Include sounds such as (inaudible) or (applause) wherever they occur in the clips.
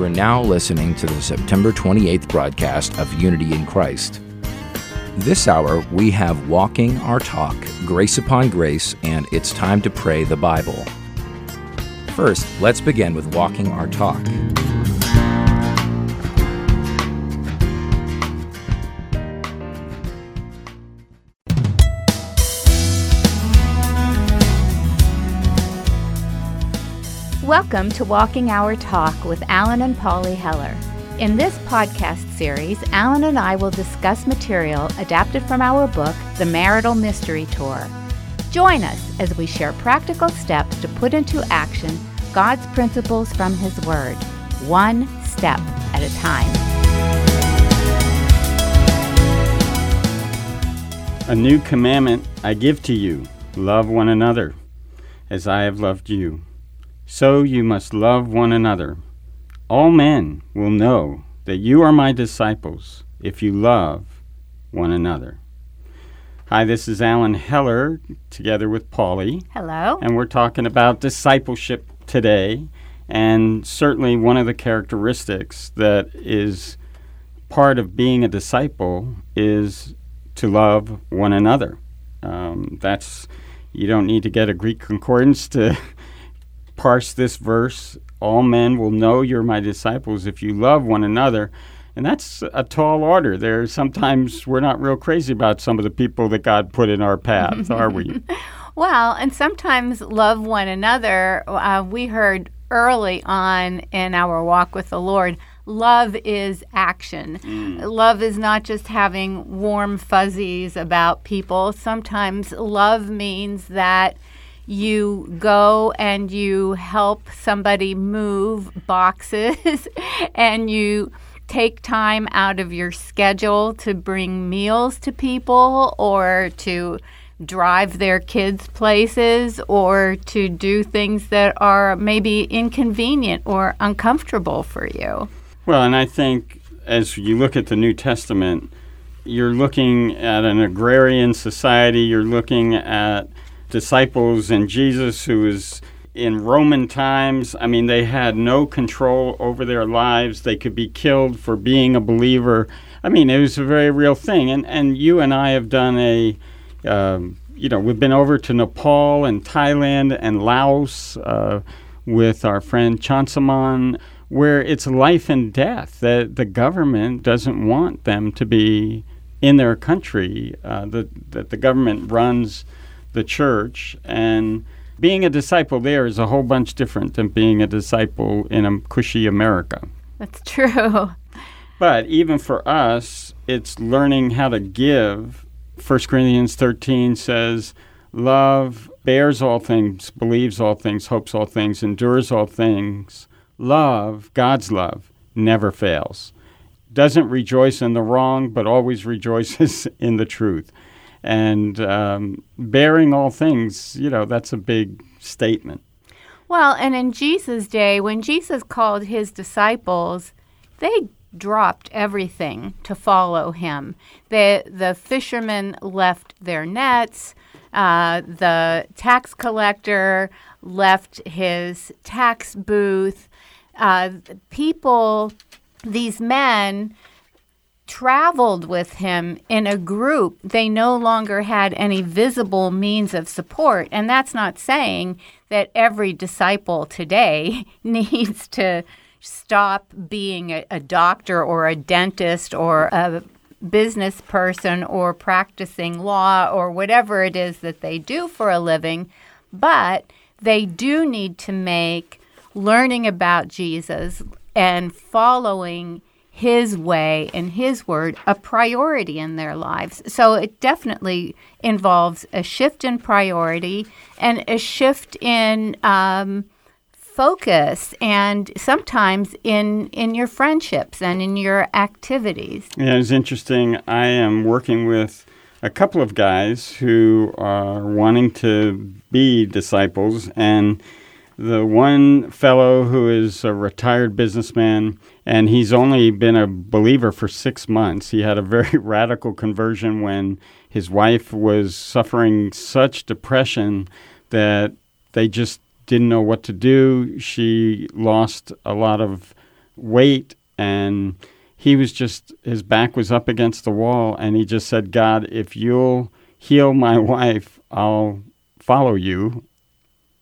You are now listening to the September 28th broadcast of Unity in Christ. This hour, we have Walking Our Talk, Grace Upon Grace, and It's Time to Pray the Bible. First, let's begin with Walking Our Talk. Welcome to Walking Our Talk with Alan and Polly Heller. In this podcast series, Alan and I will discuss material adapted from our book, The Marital Mystery Tour. Join us as we share practical steps to put into action God's principles from His Word, one step at a time. A new commandment I give to you love one another as I have loved you. So you must love one another. All men will know that you are my disciples if you love one another. Hi, this is Alan Heller together with Polly. Hello. And we're talking about discipleship today. And certainly one of the characteristics that is part of being a disciple is to love one another. Um, that's you don't need to get a Greek concordance to parse this verse. All men will know you're my disciples if you love one another. And that's a tall order. There sometimes we're not real crazy about some of the people that God put in our path, (laughs) are we? Well, and sometimes love one another. Uh, we heard early on in our walk with the Lord love is action. Mm. Love is not just having warm fuzzies about people. Sometimes love means that you go and you help somebody move boxes (laughs) and you take time out of your schedule to bring meals to people or to drive their kids places or to do things that are maybe inconvenient or uncomfortable for you. Well, and I think as you look at the New Testament, you're looking at an agrarian society, you're looking at disciples and Jesus, who was in Roman times. I mean, they had no control over their lives. They could be killed for being a believer. I mean, it was a very real thing. And and you and I have done a, um, you know, we've been over to Nepal and Thailand and Laos uh, with our friend Chansaman, where it's life and death. That the government doesn't want them to be in their country. Uh, that that the government runs the church and being a disciple there is a whole bunch different than being a disciple in a cushy America. That's true. (laughs) But even for us, it's learning how to give. 1 Corinthians 13 says, Love bears all things, believes all things, hopes all things, endures all things. Love, God's love, never fails. Doesn't rejoice in the wrong, but always rejoices (laughs) in the truth and um, bearing all things, you know, that's a big statement. Well, and in Jesus' day, when Jesus called his disciples, they dropped everything to follow him. The, the fishermen left their nets, uh, the tax collector left his tax booth. Uh, people, these men, traveled with him in a group, they no longer had any visible means of support. And that's not saying that every disciple today (laughs) needs to stop being a, a doctor or a dentist or a business person or practicing law or whatever it is that they do for a living. But they do need to make learning about Jesus and following his way and his word a priority in their lives. So it definitely involves a shift in priority and a shift in um, focus and sometimes in in your friendships and in your activities. Yeah, it's interesting. I am working with a couple of guys who are wanting to be disciples and the one fellow who is a retired businessman and he's only been a believer for six months. He had a very (laughs) radical conversion when his wife was suffering such depression that they just didn't know what to do. She lost a lot of weight and he was just his back was up against the wall and he just said god if you'll heal my (laughs) wife i'll follow you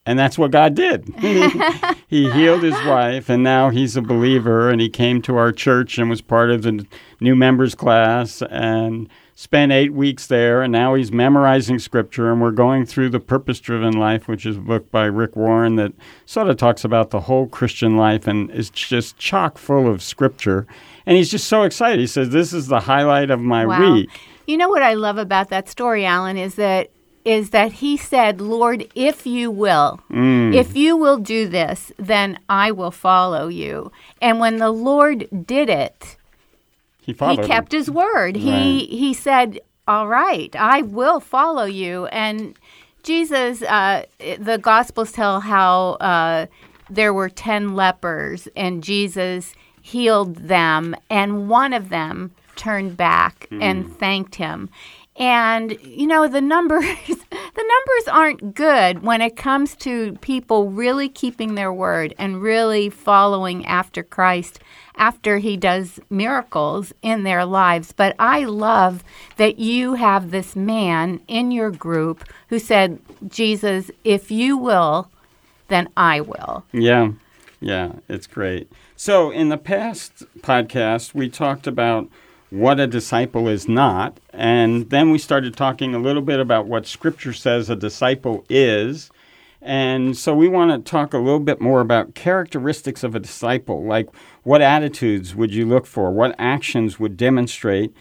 and that's what god did (laughs) he healed his wife and now he's a believer and he came to our church and was part of the new members class and spent eight weeks there and now he's memorizing scripture and we're going through the purpose driven life which is a book by rick warren that sort of talks about the whole christian life and is just chock full of scripture and he's just so excited. He says, "This is the highlight of my Wow. week." You know what I love about that story, Alan, is that is that he said, "Lord, if you will, Mm. if you will do this, then I will follow you." And when the Lord did it, He followed. he him. kept his word. He Right. he said, "All right, I will follow you." And Jesus, uh, the Gospels tell how uh, there were ten lepers, and Jesus healed them, and one of them turned back and thanked him. And you know the numbers (laughs) the numbers aren't good when it comes to people really keeping their word and really following after Christ after he does miracles in their lives. But I love that you have this man in your group who said, Jesus, if you will, then I will. Yeah, yeah, it's great. So, in the past podcast, we talked about what a disciple is not, and then we started talking a little bit about what Scripture says a disciple is. And so, we want to talk a little bit more about characteristics of a disciple, like what attitudes would you look for, what actions would demonstrate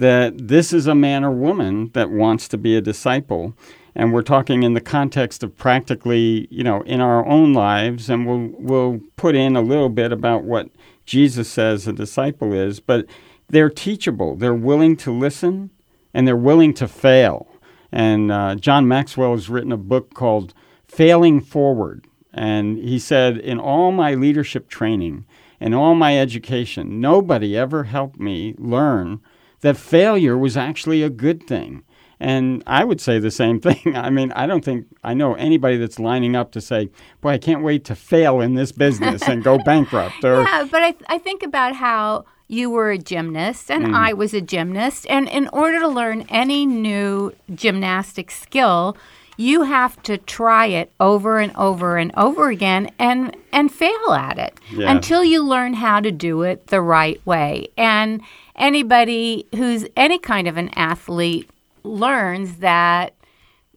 that this is a man or woman that wants to be a disciple. And we're talking in the context of practically, you know, in our own lives, and we'll we'll put in a little bit about what Jesus says a disciple is, but they're teachable. They're willing to listen, and they're willing to fail. And uh, John Maxwell has written a book called Failing Forward, and he said, in all my leadership training and all my education, nobody ever helped me learn that failure was actually a good thing. And I would say the same (laughs) thing. I mean, I don't think I know anybody that's lining up to say, "Boy, I can't wait to fail in this business and go (laughs) bankrupt." Or Yeah, but I, I think about how you were a gymnast and Mm. I was a gymnast. And in order to learn any new gymnastic skill, you have to try it over and over and over again and, and fail at it Yeah. until you learn how to do it the right way. And anybody who's any kind of an athlete learns that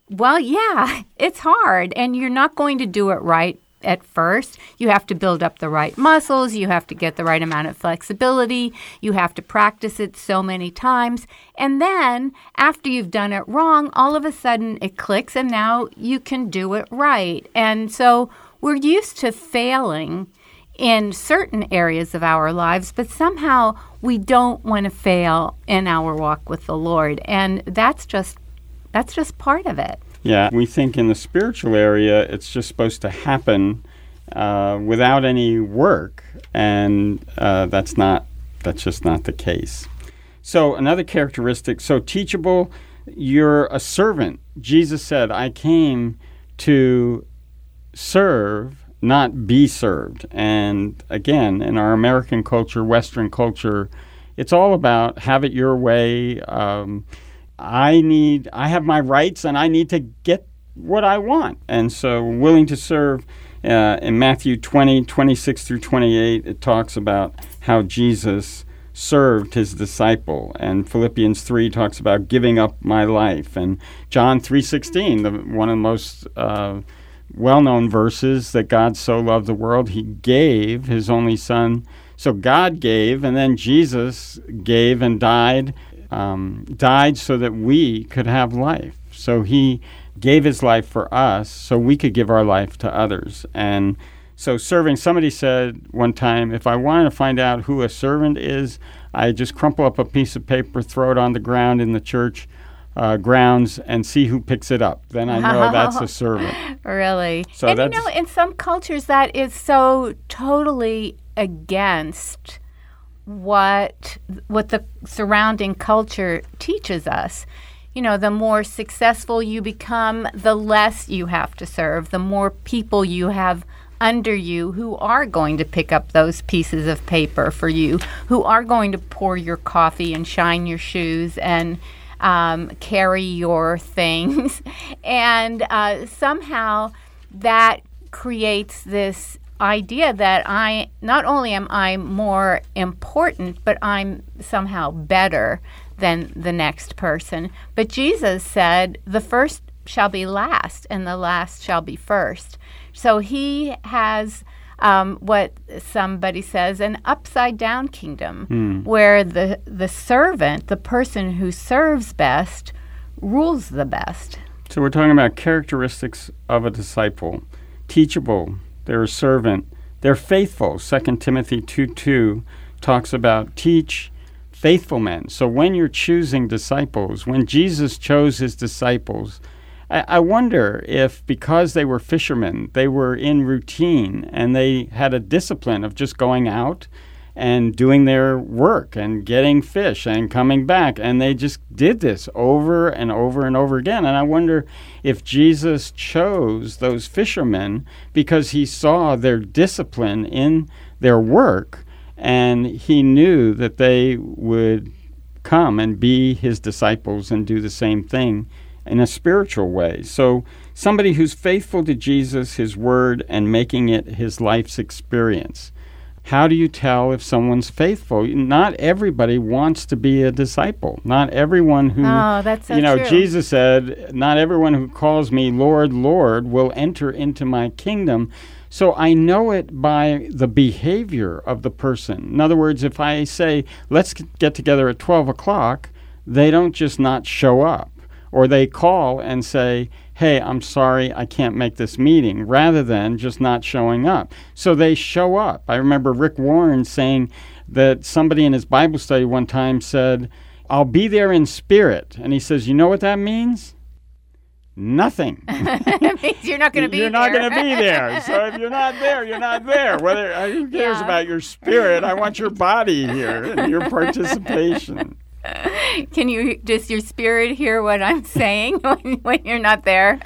well, yeah, (laughs) it's hard, and you're not going to do it right at first. You have to build up the right muscles, you have to get the right amount of flexibility, you have to practice it so many times. And then, after you've done it wrong, all of a sudden it clicks, and now you can do it right. And so, we're used to failing in certain areas of our lives, but somehow we don't want to fail in our walk with the Lord. And that's just that's just part of it. Yeah, we think in the spiritual area it's just supposed to happen uh, without any work, and uh, that's not that's just not the case. So another characteristic, so teachable, you're a servant. Jesus said, "I came to serve, not be served." And again, in our American culture, Western culture, it's all about have it your way. Um, I need, I have my rights and I need to get what I want. And so, willing to serve. Uh, in Matthew 20, 26 through 28, it talks about how Jesus served his disciple. And Philippians 3 talks about giving up my life. And John 3.16, the, one of the most uh, well-known verses that God so loved the world, he gave his only son. So God gave, and then Jesus gave and died um, died so that we could have life. So he gave his life for us so we could give our life to others. And so serving, somebody said one time, if I wanted to find out who a servant is, I just crumple up a piece of paper, throw it on the ground in the church uh, grounds, and see who picks it up. Then I know that's a (laughs) servant. Really. So and you know, in some cultures, that is so totally against what what the surrounding culture teaches us. You know, the more successful you become, the less you have to serve. The more people you have under you who are going to pick up those pieces of paper for you, who are going to pour your coffee and shine your shoes and um, carry your (laughs) things. and uh, somehow that creates this idea that I not only am I more important, but I'm somehow better than the next person. But Jesus said, the first shall be last, and the last shall be first. So he has um, what somebody says an upside down kingdom, Hmm. where the, the servant, the person who serves best, rules the best. So we're talking about characteristics of a disciple. Teachable, they're a servant, they're faithful. 2 Timothy 2 2 talks about teach faithful men. So when you're choosing disciples, when Jesus chose his disciples, I, I wonder if because they were fishermen, they were in routine and they had a discipline of just going out and doing their work and getting fish and coming back. And they just did this over and over and over again. And I wonder if Jesus chose those fishermen because he saw their discipline in their work and he knew that they would come and be his disciples and do the same thing in a spiritual way. So, somebody who's faithful to Jesus, his word, and making it his life's experience. How do you tell if someone's faithful? Not everybody wants to be a disciple. Not everyone who, Oh, that's so you know, true. Jesus said, Not everyone who calls me Lord, Lord will enter into my kingdom. So I know it by the behavior of the person. In other words, if I say, Let's get together at 12 o'clock, they don't just not show up. Or they call and say, hey, I'm sorry, I can't make this meeting, rather than just not showing up. So they show up. I remember Rick Warren saying that somebody in his Bible study one time said, I'll be there in spirit. And he says, You know what that means? Nothing. (laughs) It means you're not going to be you're there. not going to be there. So if you're not there, you're not there. Whether uh, who cares Yeah. about your spirit? I want your body here and your (laughs) participation. Can you does your spirit hear what I'm (laughs) saying (laughs) when, when you're not there?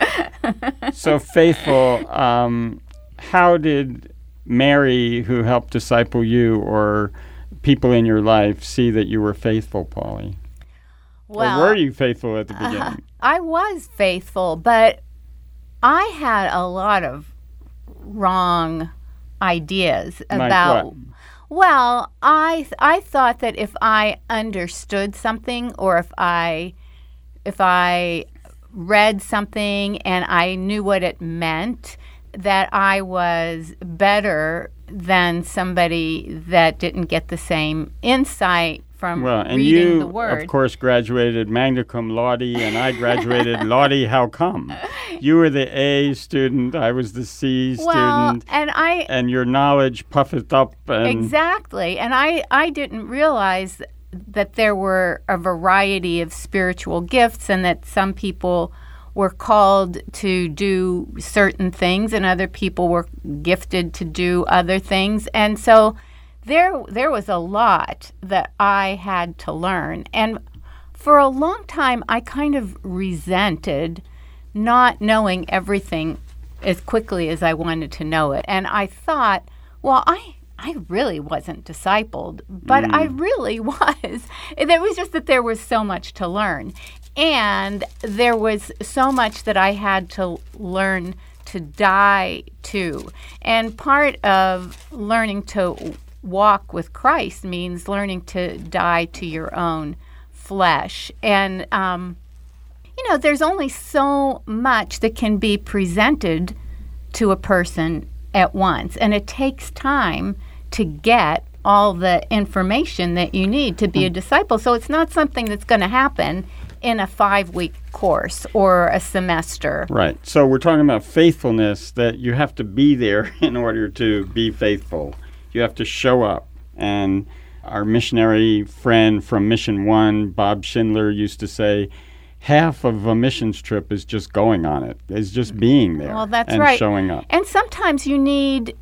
(laughs) so faithful. Um, how did Mary, who helped disciple you, or people in your life, see that you were faithful, Polly? well, or were you faithful at the beginning? I was faithful, but I had a lot of wrong ideas Like about. what? Well, I th- I thought that if I understood something or if I if I read something and I knew what it meant, that I was better than somebody that didn't get the same insight from Well, and reading you, the word. of course, graduated magna cum laude, and I graduated (laughs) laude. How come? You were the A student, I was the C well, student, and I and your knowledge puffed up. And Exactly. And I, I didn't realize that there were a variety of spiritual gifts and that some people were called to do certain things and other people were gifted to do other things. And so there there was a lot that I had to learn. And for a long time I kind of resented not knowing everything as quickly as I wanted to know it. And I thought, well, I I really wasn't discipled, but I mm. really (laughs) was. It was just that there was so much to learn. And there was so much that I had to learn to die to. And part of learning to walk with Christ means learning to die to your own flesh. And, um, you know, there's only so much that can be presented to a person at once, and it takes time to get all the information that you need to be a disciple. So it's not something that's going to happen in a five week course or a semester. Right. So we're talking about faithfulness that you have to be there (laughs) in order to be faithful. You have to show up. And our missionary friend from Mission One, Bob Schindler, used to say, half of a missions trip is just going on it, is just being there Well, that's and right. showing up. And sometimes you need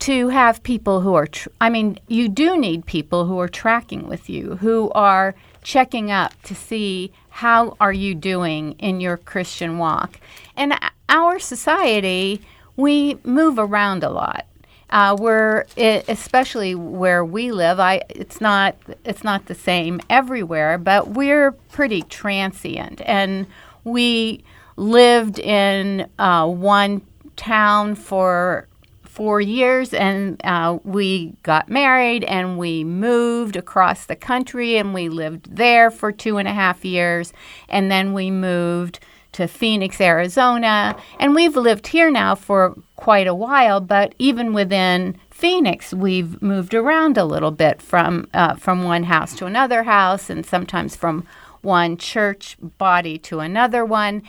to have people who are, tr- I mean, you do need people who are tracking with you, who are checking up to see how are you doing in your Christian walk. And o- our society we move around a lot. Uh, we're it, especially where we live. I it's not it's not the same everywhere, but we're pretty transient, and we lived in uh, one town for four years, and uh, we got married, and we moved across the country, and we lived there for two and a half years, and then we moved to Phoenix, Arizona, and we've lived here now for quite a while. But even within Phoenix, we've moved around a little bit from uh, from one house to another house, and sometimes from one church body to another one.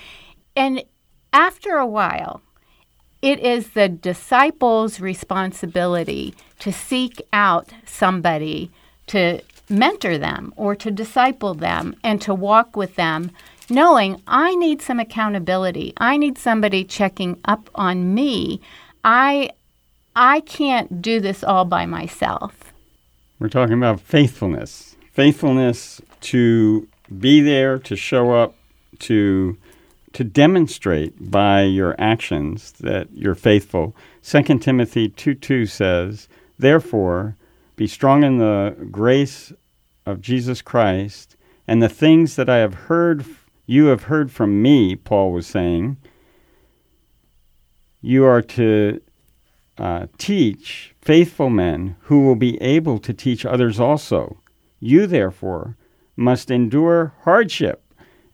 And after a while, it is the disciples' responsibility to seek out somebody to mentor them or to disciple them and to walk with them knowing I need some accountability. I need somebody checking up on me. I I can't do this all by myself. We're talking about faithfulness. Faithfulness to be there, to show up, to to demonstrate by your actions that you're faithful. 2 Timothy 2 2 says, Therefore, be strong in the grace of Jesus Christ, and the things that I have heard you have heard from me, Paul was saying. You are to uh, teach faithful men who will be able to teach others also. You, therefore, must endure hardship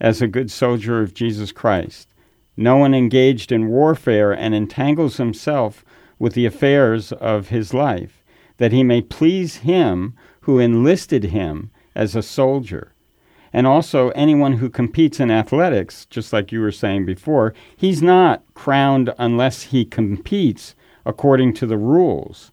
as a good soldier of Jesus Christ. No one engaged in warfare and entangles himself with the affairs of his life, that he may please him who enlisted him as a soldier. And also, anyone who competes in athletics, just like you were saying before, he's not crowned unless he competes according to the rules.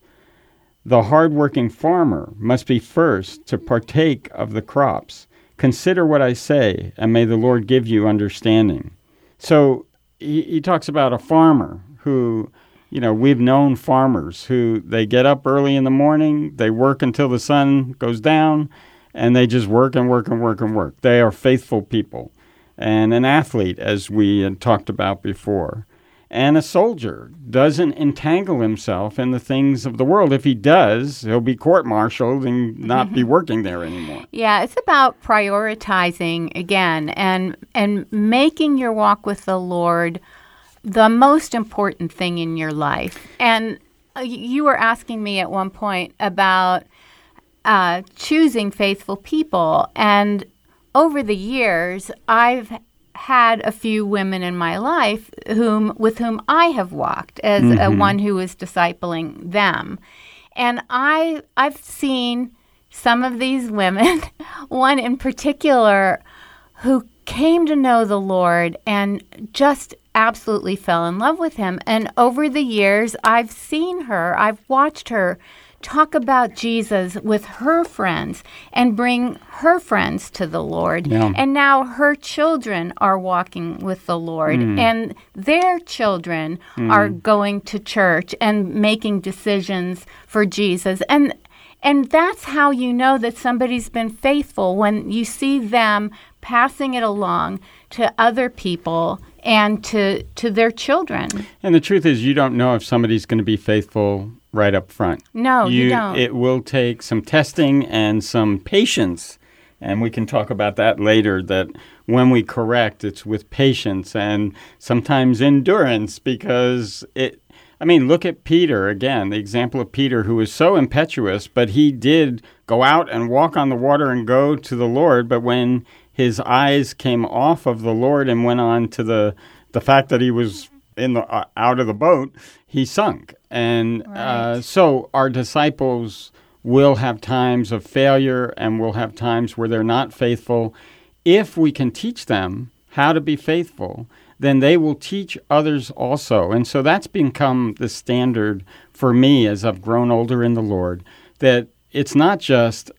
The hard-working farmer must be first to partake of the crops. Consider what I say, and may the Lord give you understanding. So he, he talks about a farmer who, you know, we've known farmers who they get up early in the morning, they work until the sun goes down, and they just work and work and work and work. They are faithful people. And an athlete, as we had talked about before. And a soldier doesn't entangle himself in the things of the world. If he does, he'll be court martialed and not be (laughs) working there anymore. Yeah, it's about prioritizing again and and making your walk with the Lord the most important thing in your life. And uh, you were asking me at one point about uh, choosing faithful people. And over the years, I've had a few women in my life whom with whom I have walked as mm-hmm. a one who is discipling them. And I I've seen some of these women, (laughs) one in particular who came to know the Lord and just absolutely fell in love with him. And over the years, I've seen her, I've watched her talk about Jesus with her friends and bring her friends to the Lord. Yeah. And now her children are walking with the Lord, mm. and their children mm. are going to church and making decisions for Jesus. And and that's how you know that somebody's been faithful when you see them passing it along to other people and to to their children. And the truth is you don't know if somebody's going to be faithful right up front. No, you, you don't. It will take some testing and some patience. And we can talk about that later that when we correct, it's with patience and sometimes endurance because it, I mean, look at Peter again, the example of Peter who was so impetuous, but he did go out and walk on the water and go to the Lord. But when his eyes came off of the Lord and went on to the, the fact that he was in the uh, out of the boat, he sunk. And uh, right. uh, so our disciples will have times of failure and will have times where they're not faithful. If we can teach them how to be faithful, then they will teach others also. And so that's become the standard for me as I've grown older in the Lord that it's not just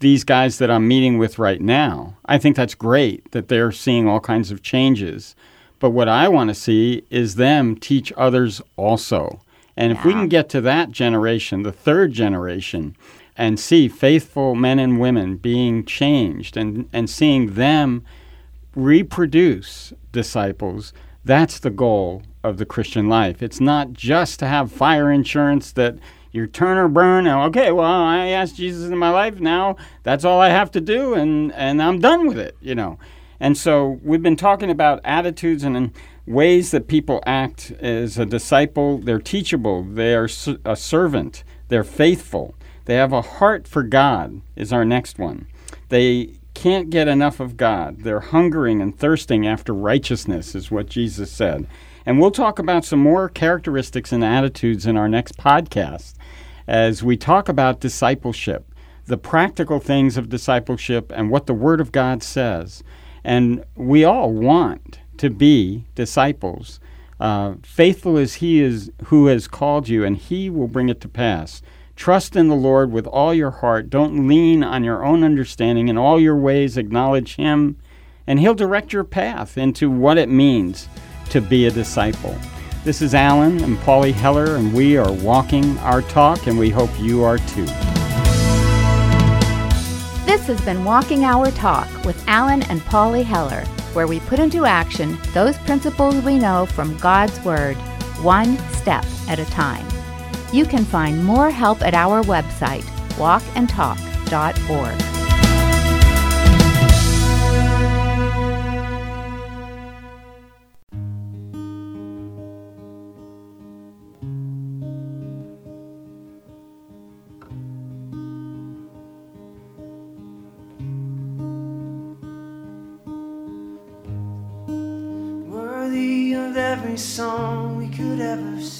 these guys that I'm meeting with right now. I think that's great that they're seeing all kinds of changes. But what I want to see is them teach others also. And if we can get to that generation, the third generation, and see faithful men and women being changed and, and seeing them reproduce disciples, That's the goal of the Christian life. It's not just to have fire insurance that you turn or burn. Okay, well, I asked Jesus in my life. Now that's all I have to do, and and I'm done with it. You know. And so we've been talking about attitudes and ways that people act as a disciple. They're teachable. They are a servant. They're faithful. They have a heart for God. Is our next one. They can't get enough of God. They're hungering and thirsting after righteousness, is what Jesus said. And we'll talk about some more characteristics and attitudes in our next podcast as we talk about discipleship, the practical things of discipleship, and what the Word of God says. And we all want to be disciples. Uh, faithful is He is who has called you, and He will bring it to pass. Trust in the Lord with all your heart. Don't lean on your own understanding. In all your ways, acknowledge Him, and He'll direct your path into what it means to be a disciple. This is Alan and Polly Heller, and we are walking our talk, and we hope you are too. This has been Walking Our Talk with Alan and Polly Heller, where we put into action those principles we know from God's Word, one step at a time. You can find more help at our website, walkandtalk.org. song we could ever sing.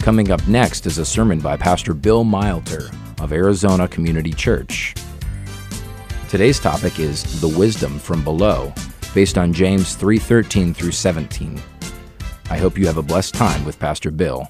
Coming up next is a sermon by Pastor Bill Milter of Arizona Community Church. Today's topic is the wisdom from below, based on James 3:13 through 17. I hope you have a blessed time with Pastor Bill.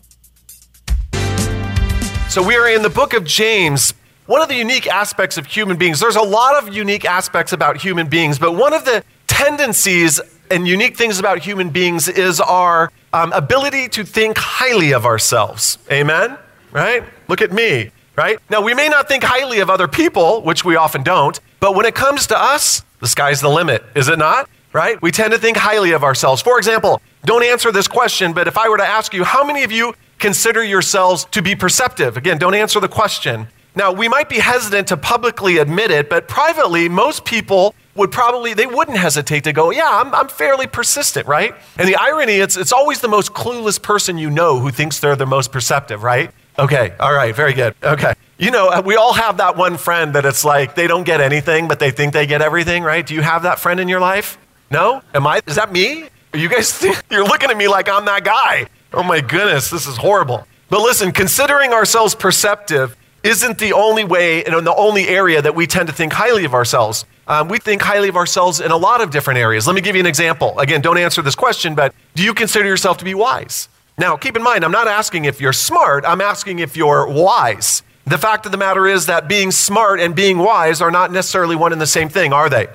So we are in the book of James. One of the unique aspects of human beings, there's a lot of unique aspects about human beings, but one of the tendencies and unique things about human beings is our um, ability to think highly of ourselves. Amen? Right? Look at me, right? Now, we may not think highly of other people, which we often don't, but when it comes to us, the sky's the limit, is it not? Right? We tend to think highly of ourselves. For example, don't answer this question, but if I were to ask you, how many of you consider yourselves to be perceptive? Again, don't answer the question. Now, we might be hesitant to publicly admit it, but privately, most people would probably, they wouldn't hesitate to go, yeah, I'm, I'm fairly persistent, right? And the irony, it's, it's always the most clueless person you know who thinks they're the most perceptive, right? Okay, all right, very good. Okay. You know, we all have that one friend that it's like they don't get anything, but they think they get everything, right? Do you have that friend in your life? No? Am I, is that me? Are You guys (laughs) you're looking at me like I'm that guy. Oh my goodness, this is horrible. But listen, considering ourselves perceptive isn't the only way and the only area that we tend to think highly of ourselves. Um, we think highly of ourselves in a lot of different areas. Let me give you an example. Again, don't answer this question, but do you consider yourself to be wise? Now, keep in mind, I'm not asking if you're smart, I'm asking if you're wise. The fact of the matter is that being smart and being wise are not necessarily one and the same thing, are they?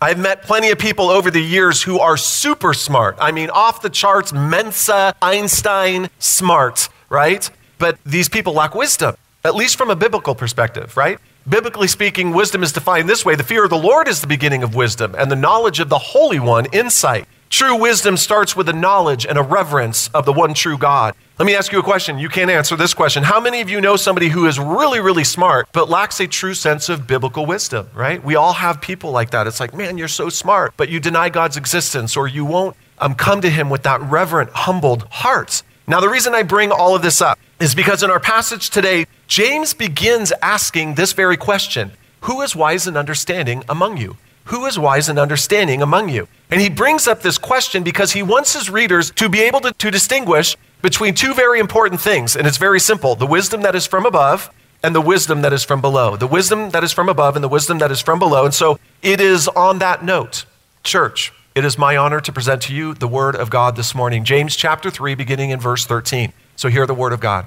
I've met plenty of people over the years who are super smart. I mean, off the charts, Mensa, Einstein, smart, right? But these people lack wisdom at least from a biblical perspective, right? Biblically speaking, wisdom is defined this way the fear of the Lord is the beginning of wisdom, and the knowledge of the Holy One, insight. True wisdom starts with a knowledge and a reverence of the one true God. Let me ask you a question. You can't answer this question. How many of you know somebody who is really, really smart, but lacks a true sense of biblical wisdom, right? We all have people like that. It's like, man, you're so smart, but you deny God's existence, or you won't um, come to Him with that reverent, humbled heart. Now, the reason I bring all of this up is because in our passage today, James begins asking this very question Who is wise and understanding among you? Who is wise and understanding among you? And he brings up this question because he wants his readers to be able to, to distinguish between two very important things. And it's very simple the wisdom that is from above and the wisdom that is from below. The wisdom that is from above and the wisdom that is from below. And so it is on that note, church, it is my honor to present to you the word of God this morning. James chapter 3, beginning in verse 13. So hear the word of God.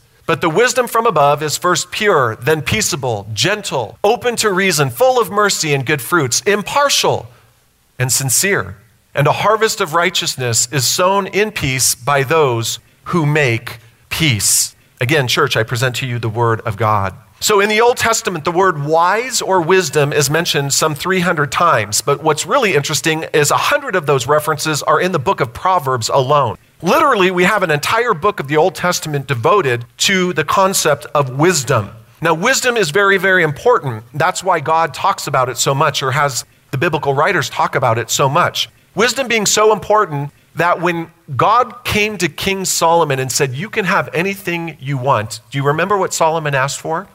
But the wisdom from above is first pure, then peaceable, gentle, open to reason, full of mercy and good fruits, impartial and sincere. And a harvest of righteousness is sown in peace by those who make peace. Again, church, I present to you the word of God. So in the Old Testament, the word wise or wisdom is mentioned some 300 times. But what's really interesting is 100 of those references are in the book of Proverbs alone. Literally, we have an entire book of the Old Testament devoted to the concept of wisdom. Now, wisdom is very, very important. That's why God talks about it so much, or has the biblical writers talk about it so much. Wisdom being so important that when God came to King Solomon and said, You can have anything you want, do you remember what Solomon asked for?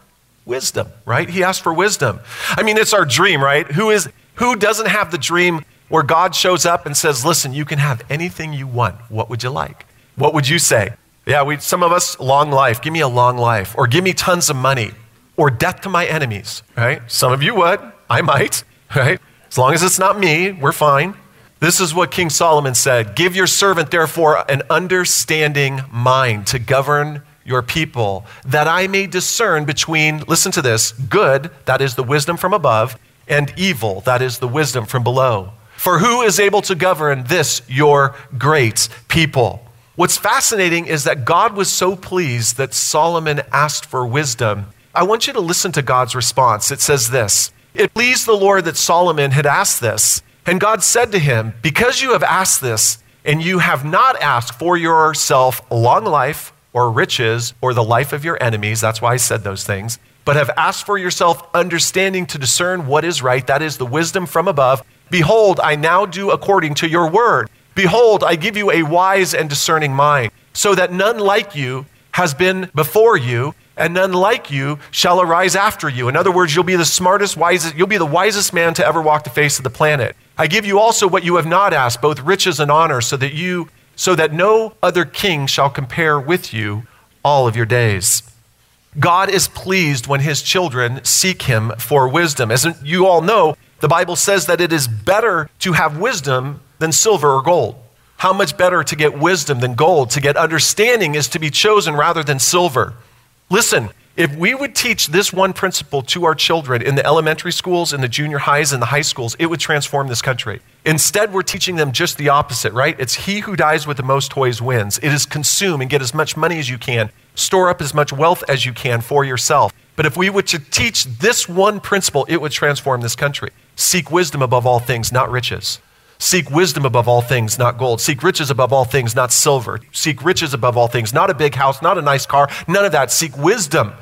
Wisdom, right? He asked for wisdom. I mean, it's our dream, right? Who is who doesn't have the dream where God shows up and says, Listen, you can have anything you want. What would you like? What would you say? Yeah, we, some of us, long life. Give me a long life. Or give me tons of money. Or death to my enemies, right? Some of you would. I might, (laughs) right? As long as it's not me, we're fine. This is what King Solomon said Give your servant, therefore, an understanding mind to govern your people, that I may discern between, listen to this, good, that is the wisdom from above, and evil, that is the wisdom from below. For who is able to govern this, your great people? What's fascinating is that God was so pleased that Solomon asked for wisdom. I want you to listen to God's response. It says this It pleased the Lord that Solomon had asked this. And God said to him, Because you have asked this, and you have not asked for yourself long life or riches or the life of your enemies, that's why I said those things, but have asked for yourself understanding to discern what is right, that is the wisdom from above. Behold, I now do according to your word. Behold, I give you a wise and discerning mind, so that none like you has been before you, and none like you shall arise after you. In other words, you'll be the smartest, wisest, you'll be the wisest man to ever walk the face of the planet. I give you also what you have not asked, both riches and honor, so that you so that no other king shall compare with you all of your days. God is pleased when his children seek him for wisdom. As you all know, the Bible says that it is better to have wisdom than silver or gold. How much better to get wisdom than gold? To get understanding is to be chosen rather than silver. Listen, if we would teach this one principle to our children in the elementary schools, in the junior highs, in the high schools, it would transform this country. Instead, we're teaching them just the opposite, right? It's he who dies with the most toys wins. It is consume and get as much money as you can, store up as much wealth as you can for yourself. But if we were to teach this one principle, it would transform this country. Seek wisdom above all things, not riches. Seek wisdom above all things, not gold. Seek riches above all things, not silver. Seek riches above all things, not a big house, not a nice car, none of that. Seek wisdom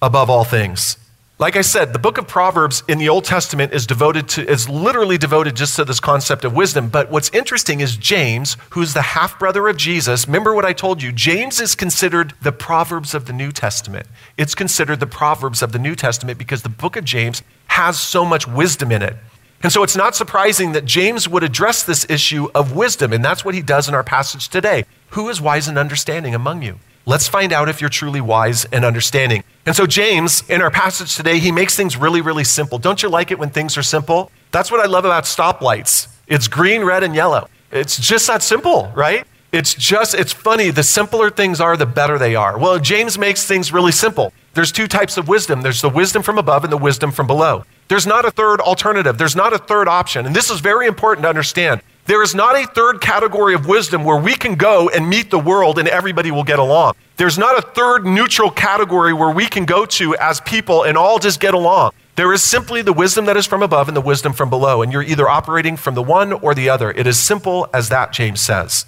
above all things. Like I said, the book of Proverbs in the Old Testament is devoted to, is literally devoted just to this concept of wisdom. But what's interesting is James, who's the half brother of Jesus. Remember what I told you? James is considered the Proverbs of the New Testament. It's considered the Proverbs of the New Testament because the book of James has so much wisdom in it. And so it's not surprising that James would address this issue of wisdom. And that's what he does in our passage today. Who is wise and understanding among you? Let's find out if you're truly wise and understanding. And so, James, in our passage today, he makes things really, really simple. Don't you like it when things are simple? That's what I love about stoplights. It's green, red, and yellow. It's just that simple, right? It's just, it's funny. The simpler things are, the better they are. Well, James makes things really simple. There's two types of wisdom there's the wisdom from above and the wisdom from below. There's not a third alternative, there's not a third option. And this is very important to understand. There is not a third category of wisdom where we can go and meet the world and everybody will get along. There's not a third neutral category where we can go to as people and all just get along. There is simply the wisdom that is from above and the wisdom from below, and you're either operating from the one or the other. It is simple as that, James says.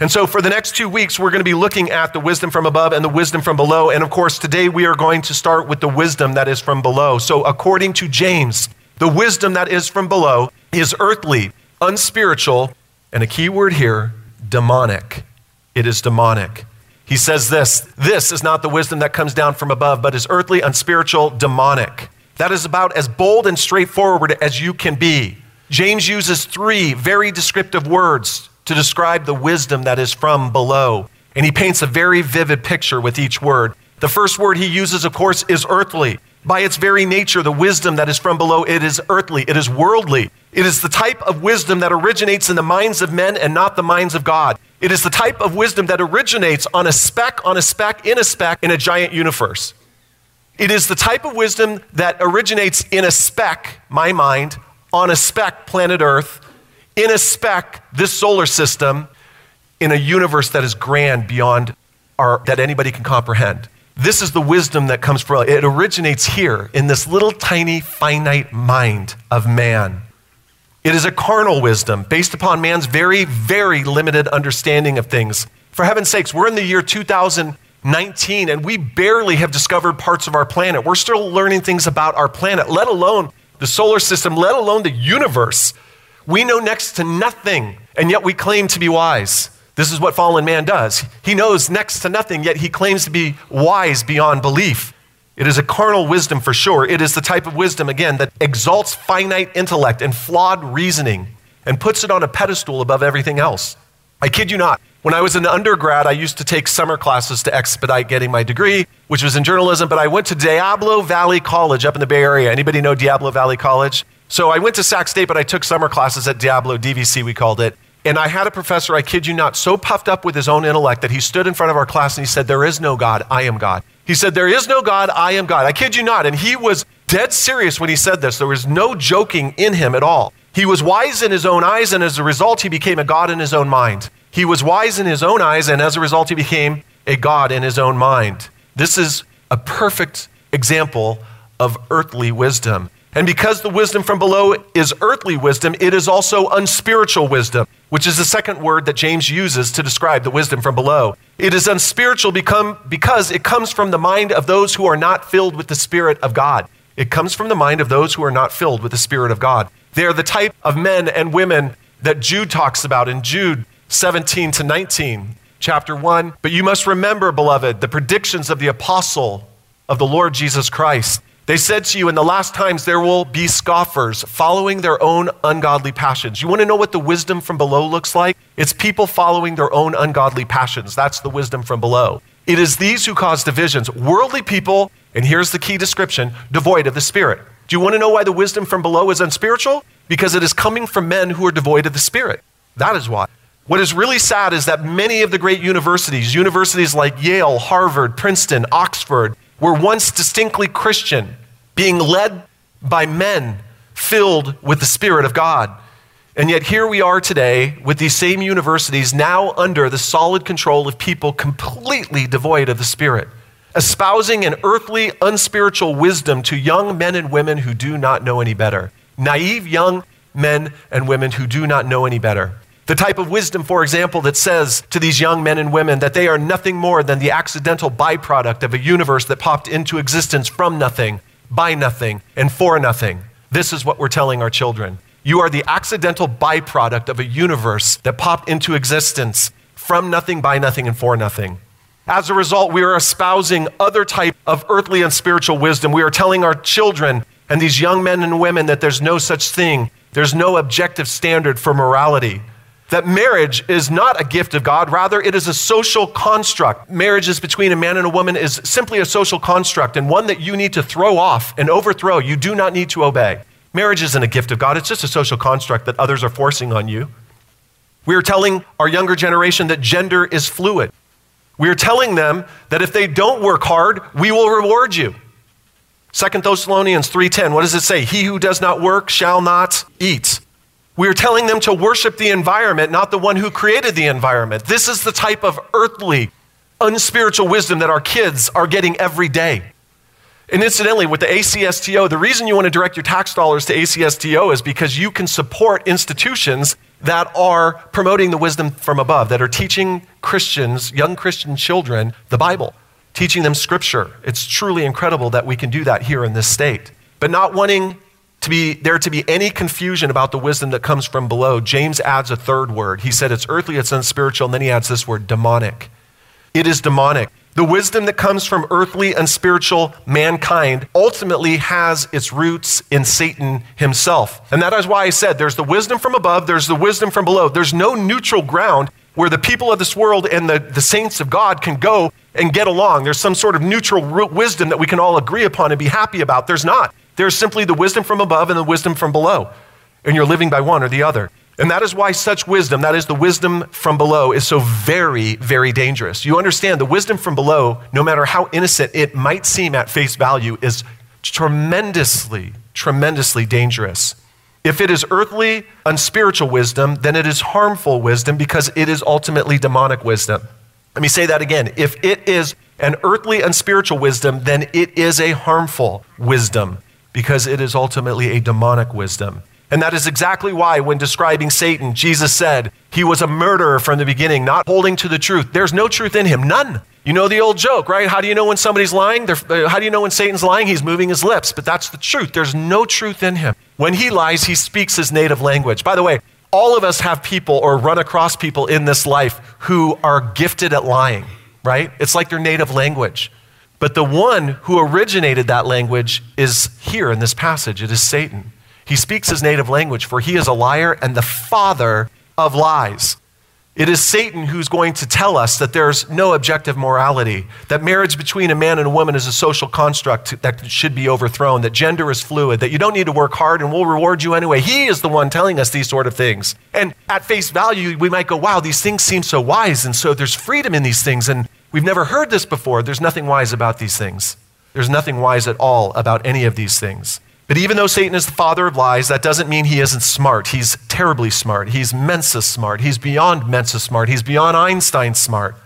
And so, for the next two weeks, we're going to be looking at the wisdom from above and the wisdom from below. And of course, today we are going to start with the wisdom that is from below. So, according to James, the wisdom that is from below is earthly, unspiritual, and a key word here, demonic. It is demonic. He says this this is not the wisdom that comes down from above, but is earthly, unspiritual, demonic. That is about as bold and straightforward as you can be. James uses three very descriptive words to describe the wisdom that is from below. And he paints a very vivid picture with each word. The first word he uses, of course, is earthly. By its very nature, the wisdom that is from below, it is earthly, it is worldly. It is the type of wisdom that originates in the minds of men and not the minds of God. It is the type of wisdom that originates on a speck, on a speck, in a speck, in a giant universe. It is the type of wisdom that originates in a speck, my mind, on a speck, planet Earth, in a speck, this solar system, in a universe that is grand beyond our, that anybody can comprehend. This is the wisdom that comes from it originates here in this little tiny finite mind of man. It is a carnal wisdom based upon man's very, very limited understanding of things. For heaven's sakes, we're in the year 2019 and we barely have discovered parts of our planet. We're still learning things about our planet, let alone the solar system, let alone the universe. We know next to nothing, and yet we claim to be wise. This is what fallen man does. He knows next to nothing, yet he claims to be wise beyond belief. It is a carnal wisdom for sure. It is the type of wisdom, again, that exalts finite intellect and flawed reasoning and puts it on a pedestal above everything else. I kid you not. When I was an undergrad, I used to take summer classes to expedite getting my degree, which was in journalism, but I went to Diablo Valley College up in the Bay Area. Anybody know Diablo Valley College? So I went to Sac State, but I took summer classes at Diablo, DVC we called it. And I had a professor, I kid you not, so puffed up with his own intellect that he stood in front of our class and he said, There is no God, I am God. He said, There is no God, I am God. I kid you not. And he was dead serious when he said this. There was no joking in him at all. He was wise in his own eyes, and as a result, he became a God in his own mind. He was wise in his own eyes, and as a result, he became a God in his own mind. This is a perfect example of earthly wisdom. And because the wisdom from below is earthly wisdom, it is also unspiritual wisdom. which is the second word that James uses to describe the wisdom from below. It is unspiritual become, because it comes from the mind of those who are not filled with the Spirit of God. It comes from the mind of those who are not filled with the Spirit of God. They are the type of men and women that Jude talks about in Jude 17 to 19, chapter 1. But you must remember, beloved, the predictions of the apostle of the Lord Jesus Christ. They said to you, in the last times there will be scoffers following their own ungodly passions. You want to know what the wisdom from below looks like? It's people following their own ungodly passions. That's the wisdom from below. It is these who cause divisions. Worldly people, and here's the key description devoid of the Spirit. Do you want to know why the wisdom from below is unspiritual? Because it is coming from men who are devoid of the Spirit. That is why. What is really sad is that many of the great universities, universities like Yale, Harvard, Princeton, Oxford, were once distinctly Christian, being led by men filled with the Spirit of God. And yet, here we are today with these same universities now under the solid control of people completely devoid of the Spirit, espousing an earthly, unspiritual wisdom to young men and women who do not know any better. Naive young men and women who do not know any better. The type of wisdom, for example, that says to these young men and women that they are nothing more than the accidental byproduct of a universe that popped into existence from nothing, by nothing, and for nothing. This is what we're telling our children. You are the accidental byproduct of a universe that popped into existence from nothing, by nothing, and for nothing. As a result, we are espousing other type of earthly and spiritual wisdom. We are telling our children and these young men and women that there's no such thing. There's no objective standard for morality that marriage is not a gift of God, rather, it is a social construct. Marriage is between a man and a woman is simply a social construct and one that you need to throw off and overthrow. You do not need to obey. Marriage isn't a gift of God, it's just a social construct that others are forcing on you. We are telling our younger generation that gender is fluid. We are telling them that if they don't work hard, we will reward you. Second Thessalonians 3:10, what does it say? He who does not work shall not eat. We are telling them to worship the environment, not the one who created the environment. This is the type of earthly, unspiritual wisdom that our kids are getting every day. And incidentally, with the ACSTO, the reason you want to direct your tax dollars to ACSTO is because you can support institutions that are promoting the wisdom from above, that are teaching Christians, young Christian children, the Bible, teaching them scripture. It's truly incredible that we can do that here in this state. But not wanting to be there to be any confusion about the wisdom that comes from below, James adds a third word. He said it's earthly, it's unspiritual, and then he adds this word demonic. It is demonic. The wisdom that comes from earthly and spiritual mankind ultimately has its roots in Satan himself. And that is why I said there's the wisdom from above, there's the wisdom from below. There's no neutral ground where the people of this world and the, the saints of God can go and get along. There's some sort of neutral wisdom that we can all agree upon and be happy about. There's not. There's simply the wisdom from above and the wisdom from below. And you're living by one or the other. And that is why such wisdom, that is the wisdom from below, is so very, very dangerous. You understand the wisdom from below, no matter how innocent it might seem at face value, is tremendously, tremendously dangerous. If it is earthly, unspiritual wisdom, then it is harmful wisdom because it is ultimately demonic wisdom. Let me say that again. If it is an earthly, unspiritual wisdom, then it is a harmful wisdom because it is ultimately a demonic wisdom. And that is exactly why, when describing Satan, Jesus said he was a murderer from the beginning, not holding to the truth. There's no truth in him, none. You know the old joke, right? How do you know when somebody's lying? They're, uh, how do you know when Satan's lying? He's moving his lips, but that's the truth. There's no truth in him. When he lies, he speaks his native language. By the way, all of us have people or run across people in this life who are gifted at lying, right? It's like their native language. But the one who originated that language is here in this passage. It is Satan. He speaks his native language, for he is a liar and the father of lies. It is Satan who's going to tell us that there's no objective morality, that marriage between a man and a woman is a social construct that should be overthrown, that gender is fluid, that you don't need to work hard and we'll reward you anyway. He is the one telling us these sort of things. And at face value, we might go, wow, these things seem so wise, and so there's freedom in these things. And We've never heard this before. There's nothing wise about these things. There's nothing wise at all about any of these things. But even though Satan is the father of lies, that doesn't mean he isn't smart. He's terribly smart. He's Mensa smart. He's beyond Mensa smart. He's beyond Einstein smart.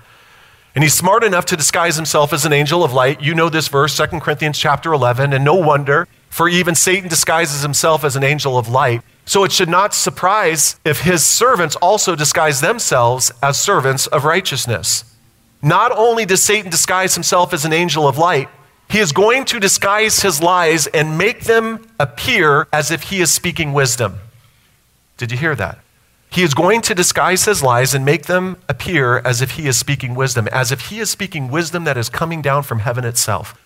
And he's smart enough to disguise himself as an angel of light. You know this verse, 2 Corinthians chapter 11, and no wonder For even Satan disguises himself as an angel of light. So it should not surprise if his servants also disguise themselves as servants of righteousness. Not only does Satan disguise himself as an angel of light, he is going to disguise his lies and make them appear as if he is speaking wisdom. Did you hear that? He is going to disguise his lies and make them appear as if he is speaking wisdom, as if he is speaking wisdom that is coming down from heaven itself.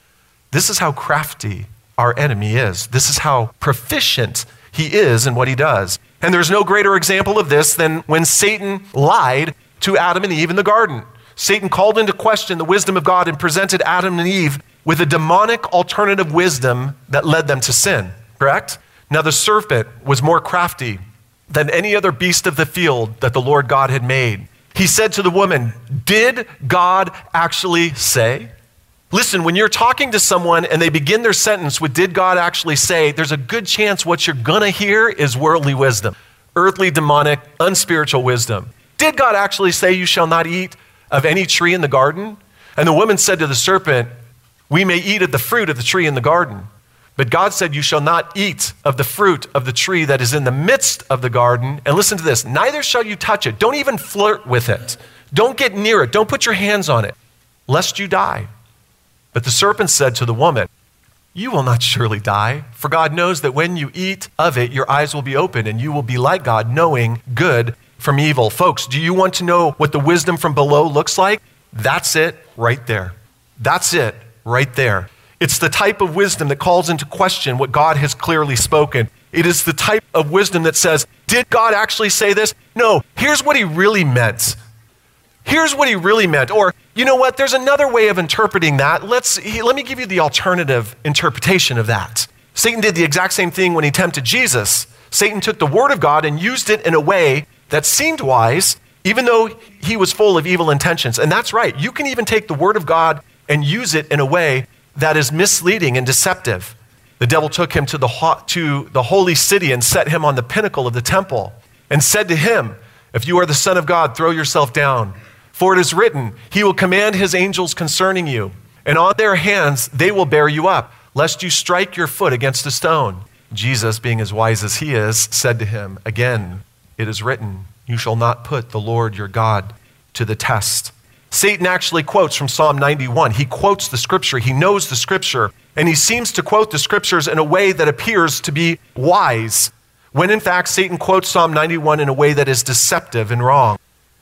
This is how crafty our enemy is. This is how proficient he is in what he does. And there's no greater example of this than when Satan lied to Adam and Eve in the garden. Satan called into question the wisdom of God and presented Adam and Eve with a demonic alternative wisdom that led them to sin, correct? Now, the serpent was more crafty than any other beast of the field that the Lord God had made. He said to the woman, Did God actually say? Listen, when you're talking to someone and they begin their sentence with, Did God actually say? there's a good chance what you're to hear is worldly wisdom, earthly, demonic, unspiritual wisdom. Did God actually say, You shall not eat of any tree in the garden? And the woman said to the serpent, We may eat of the fruit of the tree in the garden. But God said, You shall not eat of the fruit of the tree that is in the midst of the garden. And listen to this neither shall you touch it. Don't even flirt with it. Don't get near it. Don't put your hands on it, lest you die. But the serpent said to the woman, You will not surely die, for God knows that when you eat of it, your eyes will be open, and you will be like God, knowing good from evil. Folks, do you want to know what the wisdom from below looks like? That's it right there. That's it right there. It's the type of wisdom that calls into question what God has clearly spoken. It is the type of wisdom that says, Did God actually say this? No, here's what he really meant. Here's what he really meant. Or, you know what? There's another way of interpreting that. Let's, let me give you the alternative interpretation of that. Satan did the exact same thing when he tempted Jesus. Satan took the word of God and used it in a way that seemed wise, even though he was full of evil intentions. And that's right. You can even take the word of God and use it in a way that is misleading and deceptive. The devil took him to the, ho- to the holy city and set him on the pinnacle of the temple and said to him, If you are the Son of God, throw yourself down. For it is written, He will command His angels concerning you, and on their hands they will bear you up, lest you strike your foot against a stone. Jesus, being as wise as He is, said to him, Again, it is written, You shall not put the Lord your God to the test. Satan actually quotes from Psalm 91. He quotes the scripture, he knows the scripture, and he seems to quote the scriptures in a way that appears to be wise, when in fact Satan quotes Psalm 91 in a way that is deceptive and wrong.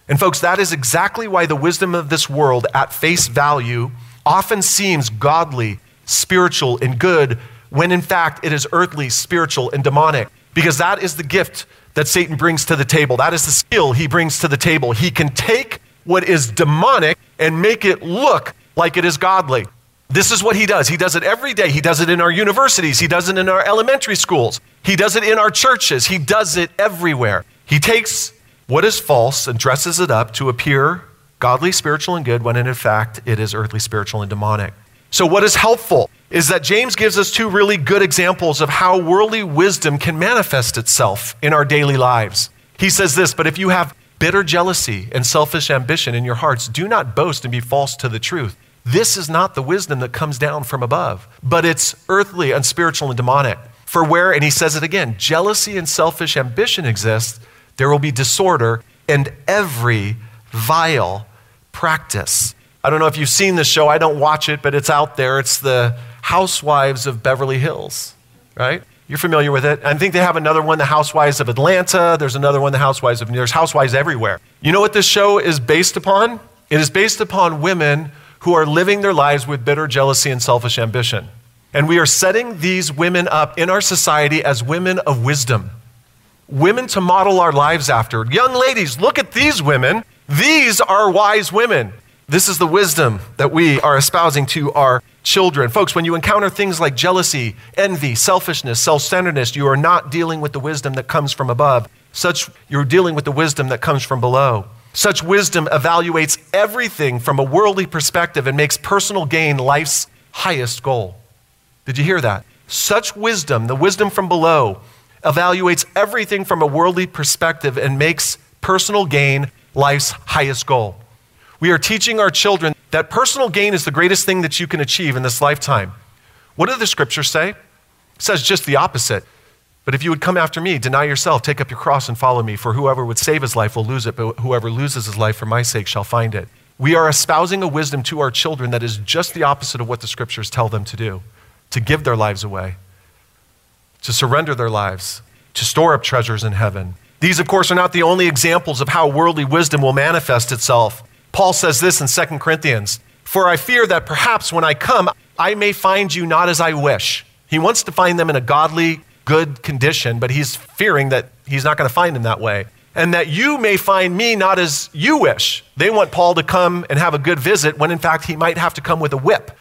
And, folks, that is exactly why the wisdom of this world, at face value, often seems godly, spiritual, and good, when in fact it is earthly, spiritual, and demonic. Because that is the gift that Satan brings to the table. That is the skill he brings to the table. He can take what is demonic and make it look like it is godly. This is what he does. He does it every day. He does it in our universities. He does it in our elementary schools. He does it in our churches. He does it everywhere. He takes what is false and dresses it up to appear godly, spiritual, and good when in fact it is earthly, spiritual, and demonic. So, what is helpful is that James gives us two really good examples of how worldly wisdom can manifest itself in our daily lives. He says this, but if you have bitter jealousy and selfish ambition in your hearts, do not boast and be false to the truth. This is not the wisdom that comes down from above, but it's earthly, unspiritual, and demonic. For where, and he says it again, jealousy and selfish ambition exist, there will be disorder and every vile practice. I don't know if you've seen this show. I don't watch it, but it's out there. It's the Housewives of Beverly Hills, right? You're familiar with it. I think they have another one, the Housewives of Atlanta. There's another one, the Housewives of New York. There's Housewives everywhere. You know what this show is based upon? It is based upon women who are living their lives with bitter jealousy and selfish ambition. And we are setting these women up in our society as women of wisdom women to model our lives after. Young ladies, look at these women. These are wise women. This is the wisdom that we are espousing to our children. Folks, when you encounter things like jealousy, envy, selfishness, self centeredness, you are not dealing with the wisdom that comes from above. Such, you're dealing with the wisdom that comes from below. Such wisdom evaluates everything from a worldly perspective and makes personal gain life's highest goal. Did you hear that? Such wisdom, the wisdom from below, evaluates everything from a worldly perspective and makes personal gain life's highest goal. We are teaching our children that personal gain is the greatest thing that you can achieve in this lifetime. What do the scriptures say? It says just the opposite. But if you would come after me, deny yourself, take up your cross, and follow me. For whoever would save his life will lose it, but whoever loses his life for my sake shall find it. We are espousing a wisdom to our children that is just the opposite of what the scriptures tell them to do to give their lives away, to surrender their lives, to store up treasures in heaven. These, of course, are not the only examples of how worldly wisdom will manifest itself. Paul says this in 2 Corinthians For I fear that perhaps when I come, I may find you not as I wish. He wants to find them in a godly, good condition, but he's fearing that he's not going to find them that way. And that you may find me not as you wish. They want Paul to come and have a good visit when in fact he might have to come with a whip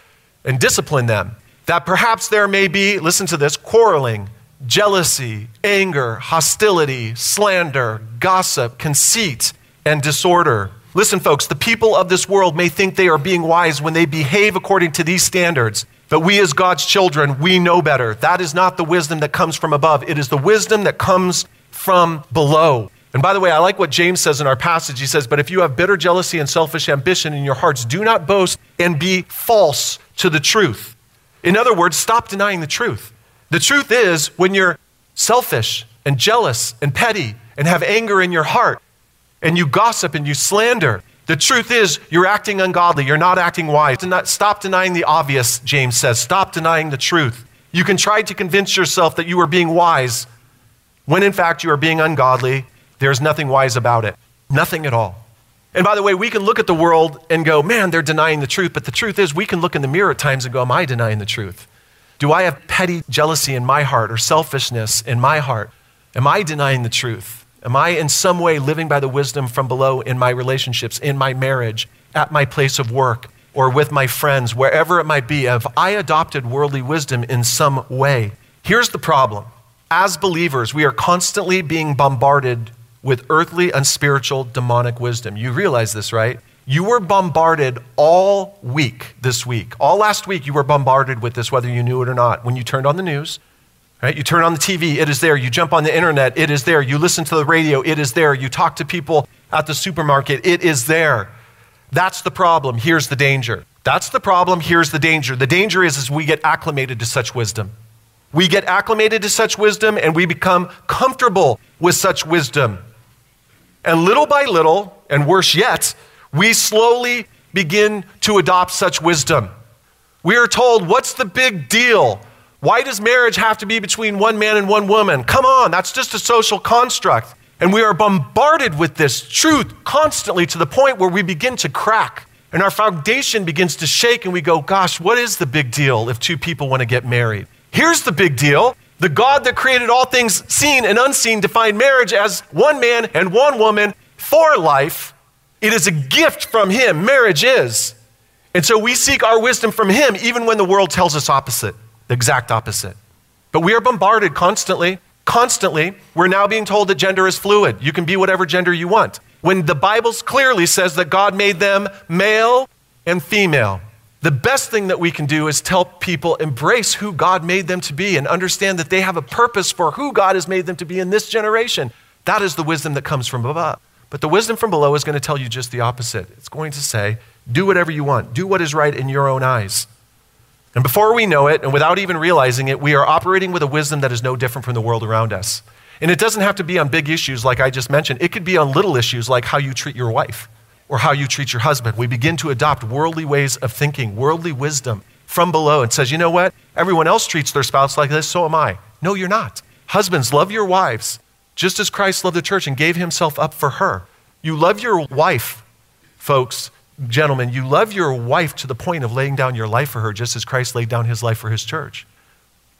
and discipline them. That perhaps there may be, listen to this, quarreling, jealousy, anger, hostility, slander, gossip, conceit, and disorder. Listen, folks, the people of this world may think they are being wise when they behave according to these standards. But we, as God's children, we know better. That is not the wisdom that comes from above, it is the wisdom that comes from below. And by the way, I like what James says in our passage. He says, But if you have bitter jealousy and selfish ambition in your hearts, do not boast and be false to the truth. In other words, stop denying the truth. The truth is, when you're selfish and jealous and petty and have anger in your heart and you gossip and you slander, the truth is you're acting ungodly. You're not acting wise. Stop denying the obvious, James says. Stop denying the truth. You can try to convince yourself that you are being wise when in fact you are being ungodly. There's nothing wise about it. Nothing at all. And by the way, we can look at the world and go, man, they're denying the truth. But the truth is, we can look in the mirror at times and go, am I denying the truth? Do I have petty jealousy in my heart or selfishness in my heart? Am I denying the truth? Am I in some way living by the wisdom from below in my relationships, in my marriage, at my place of work, or with my friends, wherever it might be? Have I adopted worldly wisdom in some way? Here's the problem. As believers, we are constantly being bombarded with earthly and spiritual demonic wisdom. You realize this, right? You were bombarded all week this week. All last week, you were bombarded with this, whether you knew it or not. When you turned on the news, right? You turn on the TV, it is there. You jump on the internet, it is there. You listen to the radio, it is there. You talk to people at the supermarket, it is there. That's the problem. Here's the danger. That's the problem. Here's the danger. The danger is, is we get acclimated to such wisdom. We get acclimated to such wisdom and we become comfortable with such wisdom. And little by little, and worse yet, we slowly begin to adopt such wisdom. We are told, what's the big deal? Why does marriage have to be between one man and one woman? Come on, that's just a social construct. And we are bombarded with this truth constantly to the point where we begin to crack and our foundation begins to shake and we go, gosh, what is the big deal if two people want to get married? Here's the big deal the God that created all things seen and unseen defined marriage as one man and one woman for life. It is a gift from Him, marriage is. And so we seek our wisdom from Him even when the world tells us opposite, the exact opposite. But we are bombarded constantly, constantly. We're now being told that gender is fluid. You can be whatever gender you want. When the Bible clearly says that God made them male and female. The best thing that we can do is tell people embrace who God made them to be and understand that they have a purpose for who God has made them to be in this generation. That is the wisdom that comes from above. But the wisdom from below is going to tell you just the opposite. It's going to say, do whatever you want, do what is right in your own eyes. And before we know it, and without even realizing it, we are operating with a wisdom that is no different from the world around us. And it doesn't have to be on big issues like I just mentioned, it could be on little issues like how you treat your wife or how you treat your husband. We begin to adopt worldly ways of thinking, worldly wisdom from below, and says, you know what? Everyone else treats their spouse like this, so am I. No, you're not. Husbands, love your wives just as Christ loved the church and gave himself up for her. You love your wife, folks, gentlemen, you love your wife to the point of laying down your life for her just as Christ laid down his life for his church.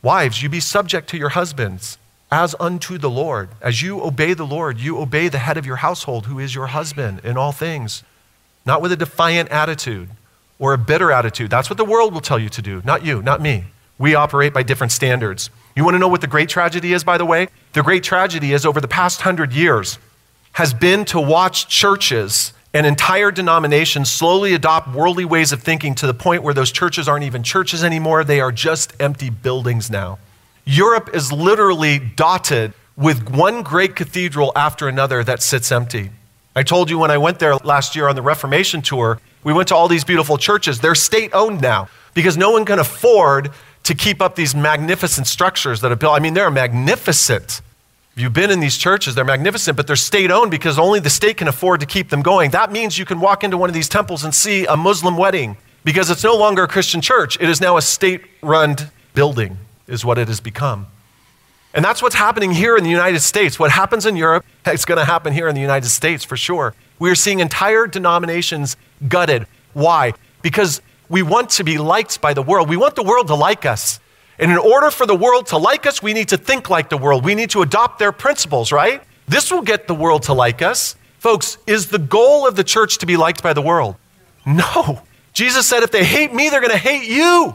Wives, you be subject to your husbands as unto the Lord. As you obey the Lord, you obey the head of your household, who is your husband in all things, not with a defiant attitude or a bitter attitude. That's what the world will tell you to do, not you, not me. We operate by different standards. You want to know what the great tragedy is, by the way? The great tragedy is over the past hundred years has been to watch churches and entire denominations slowly adopt worldly ways of thinking to the point where those churches aren't even churches anymore. They are just empty buildings now. Europe is literally dotted with one great cathedral after another that sits empty. I told you when I went there last year on the Reformation tour, we went to all these beautiful churches. They're state owned now because no one can afford to keep up these magnificent structures that are built. I mean, they're magnificent. You've been in these churches, they're magnificent, but they're state owned because only the state can afford to keep them going. That means you can walk into one of these temples and see a Muslim wedding because it's no longer a Christian church. It is now a state run building, is what it has become. And that's what's happening here in the United States. What happens in Europe, it's going to happen here in the United States for sure. We are seeing entire denominations gutted. Why? Because we want to be liked by the world. We want the world to like us. And in order for the world to like us, we need to think like the world. We need to adopt their principles, right? This will get the world to like us. Folks, is the goal of the church to be liked by the world? No. Jesus said, if they hate me, they're going to hate you.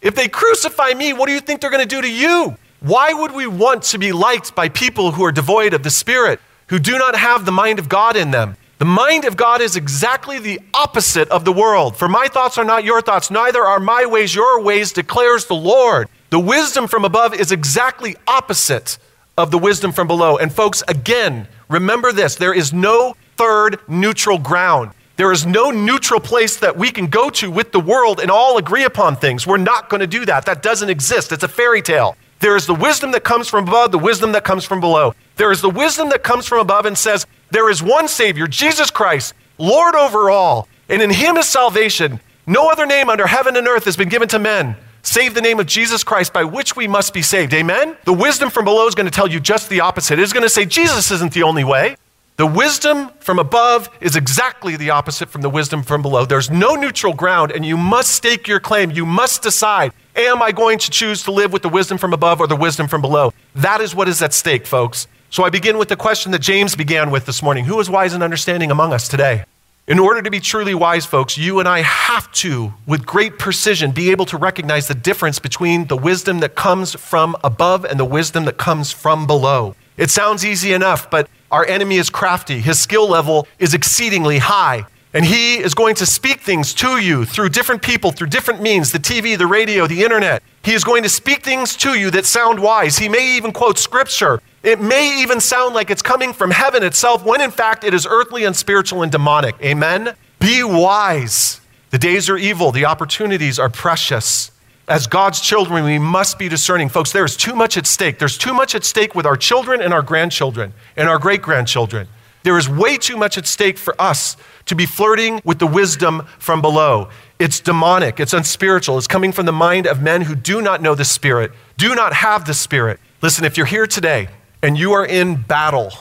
If they crucify me, what do you think they're going to do to you? Why would we want to be liked by people who are devoid of the Spirit, who do not have the mind of God in them? The mind of God is exactly the opposite of the world. For my thoughts are not your thoughts, neither are my ways your ways, declares the Lord. The wisdom from above is exactly opposite of the wisdom from below. And folks, again, remember this there is no third neutral ground. There is no neutral place that we can go to with the world and all agree upon things. We're not going to do that. That doesn't exist. It's a fairy tale. There is the wisdom that comes from above, the wisdom that comes from below. There is the wisdom that comes from above and says, There is one Savior, Jesus Christ, Lord over all, and in Him is salvation. No other name under heaven and earth has been given to men save the name of Jesus Christ by which we must be saved. Amen? The wisdom from below is going to tell you just the opposite. It is going to say Jesus isn't the only way. The wisdom from above is exactly the opposite from the wisdom from below. There's no neutral ground, and you must stake your claim. You must decide Am I going to choose to live with the wisdom from above or the wisdom from below? That is what is at stake, folks. So I begin with the question that James began with this morning Who is wise and understanding among us today? In order to be truly wise, folks, you and I have to, with great precision, be able to recognize the difference between the wisdom that comes from above and the wisdom that comes from below. It sounds easy enough, but our enemy is crafty. His skill level is exceedingly high. And he is going to speak things to you through different people, through different means the TV, the radio, the internet. He is going to speak things to you that sound wise. He may even quote scripture. It may even sound like it's coming from heaven itself, when in fact it is earthly and spiritual and demonic. Amen? Be wise. The days are evil, the opportunities are precious. As God's children, we must be discerning. Folks, there is too much at stake. There's too much at stake with our children and our grandchildren and our great grandchildren. There is way too much at stake for us to be flirting with the wisdom from below. It's demonic, it's unspiritual, it's coming from the mind of men who do not know the Spirit, do not have the Spirit. Listen, if you're here today and you are in battle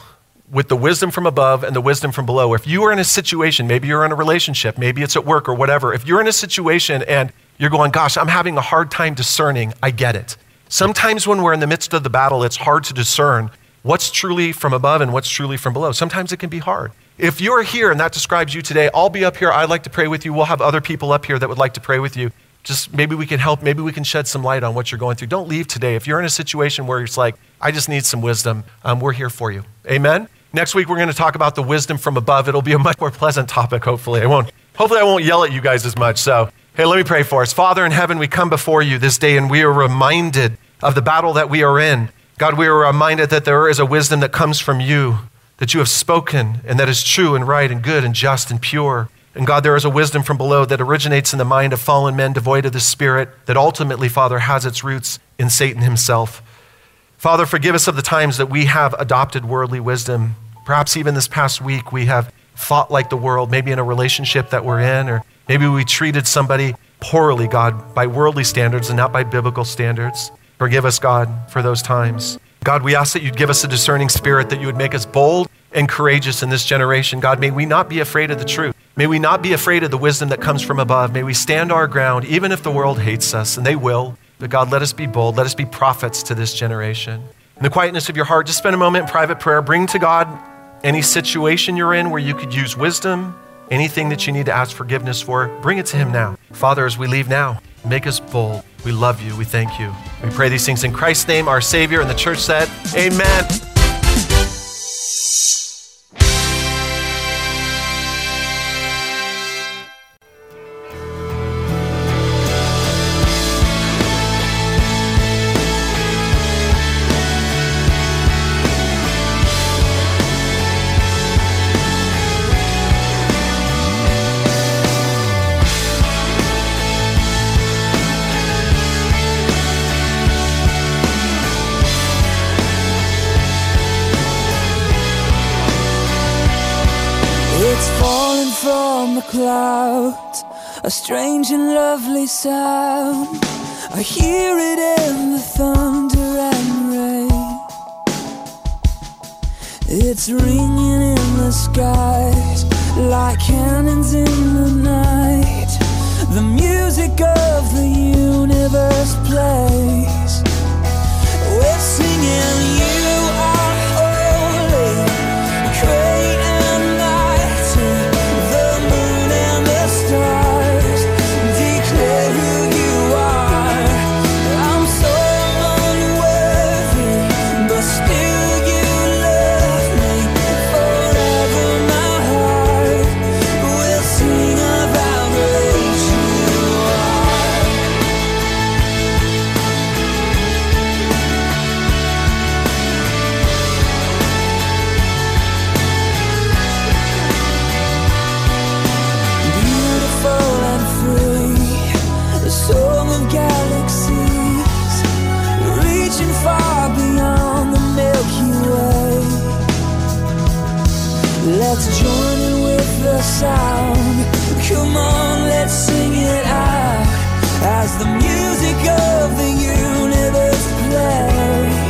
with the wisdom from above and the wisdom from below, if you are in a situation, maybe you're in a relationship, maybe it's at work or whatever, if you're in a situation and you're going, gosh, I'm having a hard time discerning, I get it. Sometimes when we're in the midst of the battle, it's hard to discern what's truly from above and what's truly from below. Sometimes it can be hard. If you're here and that describes you today, I'll be up here. I'd like to pray with you. We'll have other people up here that would like to pray with you. Just maybe we can help. Maybe we can shed some light on what you're going through. Don't leave today. If you're in a situation where it's like, I just need some wisdom, um, we're here for you. Amen? Next week, we're going to talk about the wisdom from above. It'll be a much more pleasant topic, hopefully. I won't, hopefully, I won't yell at you guys as much. So, hey, let me pray for us. Father in heaven, we come before you this day and we are reminded of the battle that we are in. God, we are reminded that there is a wisdom that comes from you, that you have spoken, and that is true and right and good and just and pure. And God, there is a wisdom from below that originates in the mind of fallen men devoid of the Spirit, that ultimately, Father, has its roots in Satan himself. Father, forgive us of the times that we have adopted worldly wisdom. Perhaps even this past week, we have fought like the world, maybe in a relationship that we're in, or maybe we treated somebody poorly, God, by worldly standards and not by biblical standards. Forgive us, God, for those times. God, we ask that you'd give us a discerning spirit, that you would make us bold and courageous in this generation. God, may we not be afraid of the truth. May we not be afraid of the wisdom that comes from above. May we stand our ground, even if the world hates us, and they will. But God, let us be bold. Let us be prophets to this generation. In the quietness of your heart, just spend a moment in private prayer. Bring to God any situation you're in where you could use wisdom, anything that you need to ask forgiveness for. Bring it to Him now. Father, as we leave now, make us bold. We love you. We thank you. We pray these things in Christ's name, our Savior. And the church said, Amen. A strange and lovely sound. I hear it in the thunder and rain. It's ringing in the skies like cannons in the night. The music of the universe plays. We're singing, You Let's join in with the sound. Come on, let's sing it out as the music of the universe plays.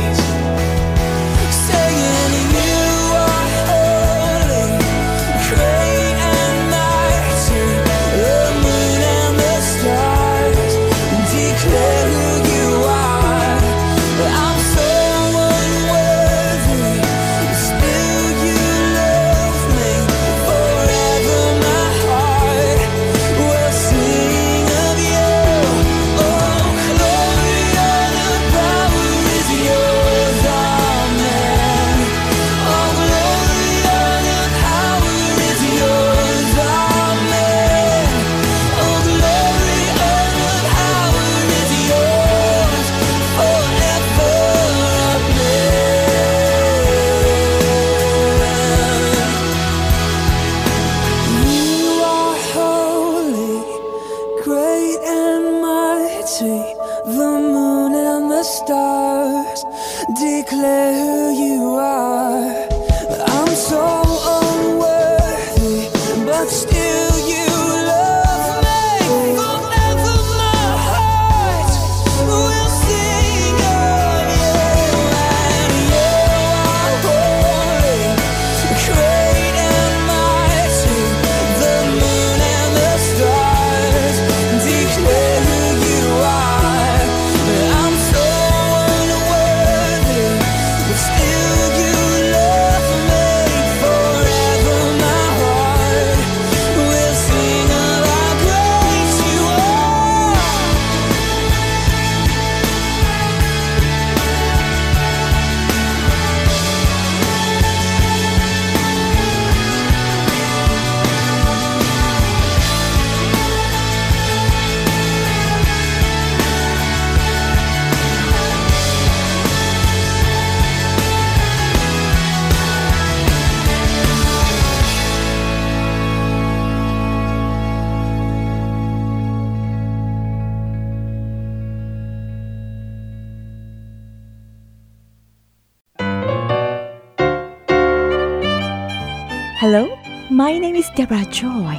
Hello, my name is Deborah Joy.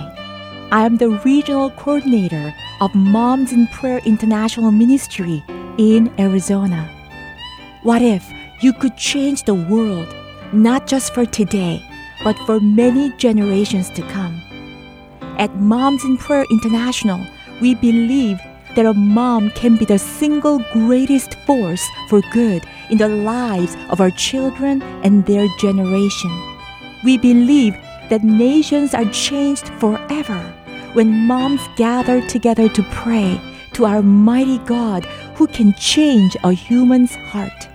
I am the regional coordinator of Moms in Prayer International Ministry in Arizona. What if you could change the world, not just for today, but for many generations to come? At Moms in Prayer International, we believe that a mom can be the single greatest force for good in the lives of our children and their generation. We believe that nations are changed forever when moms gather together to pray to our mighty God who can change a human's heart.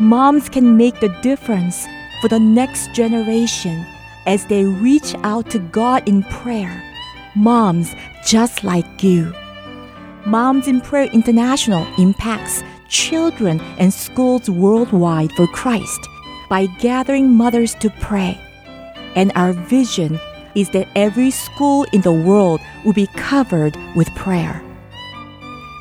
Moms can make the difference for the next generation as they reach out to God in prayer. Moms just like you. Moms in Prayer International impacts children and schools worldwide for Christ by gathering mothers to pray. And our vision is that every school in the world will be covered with prayer.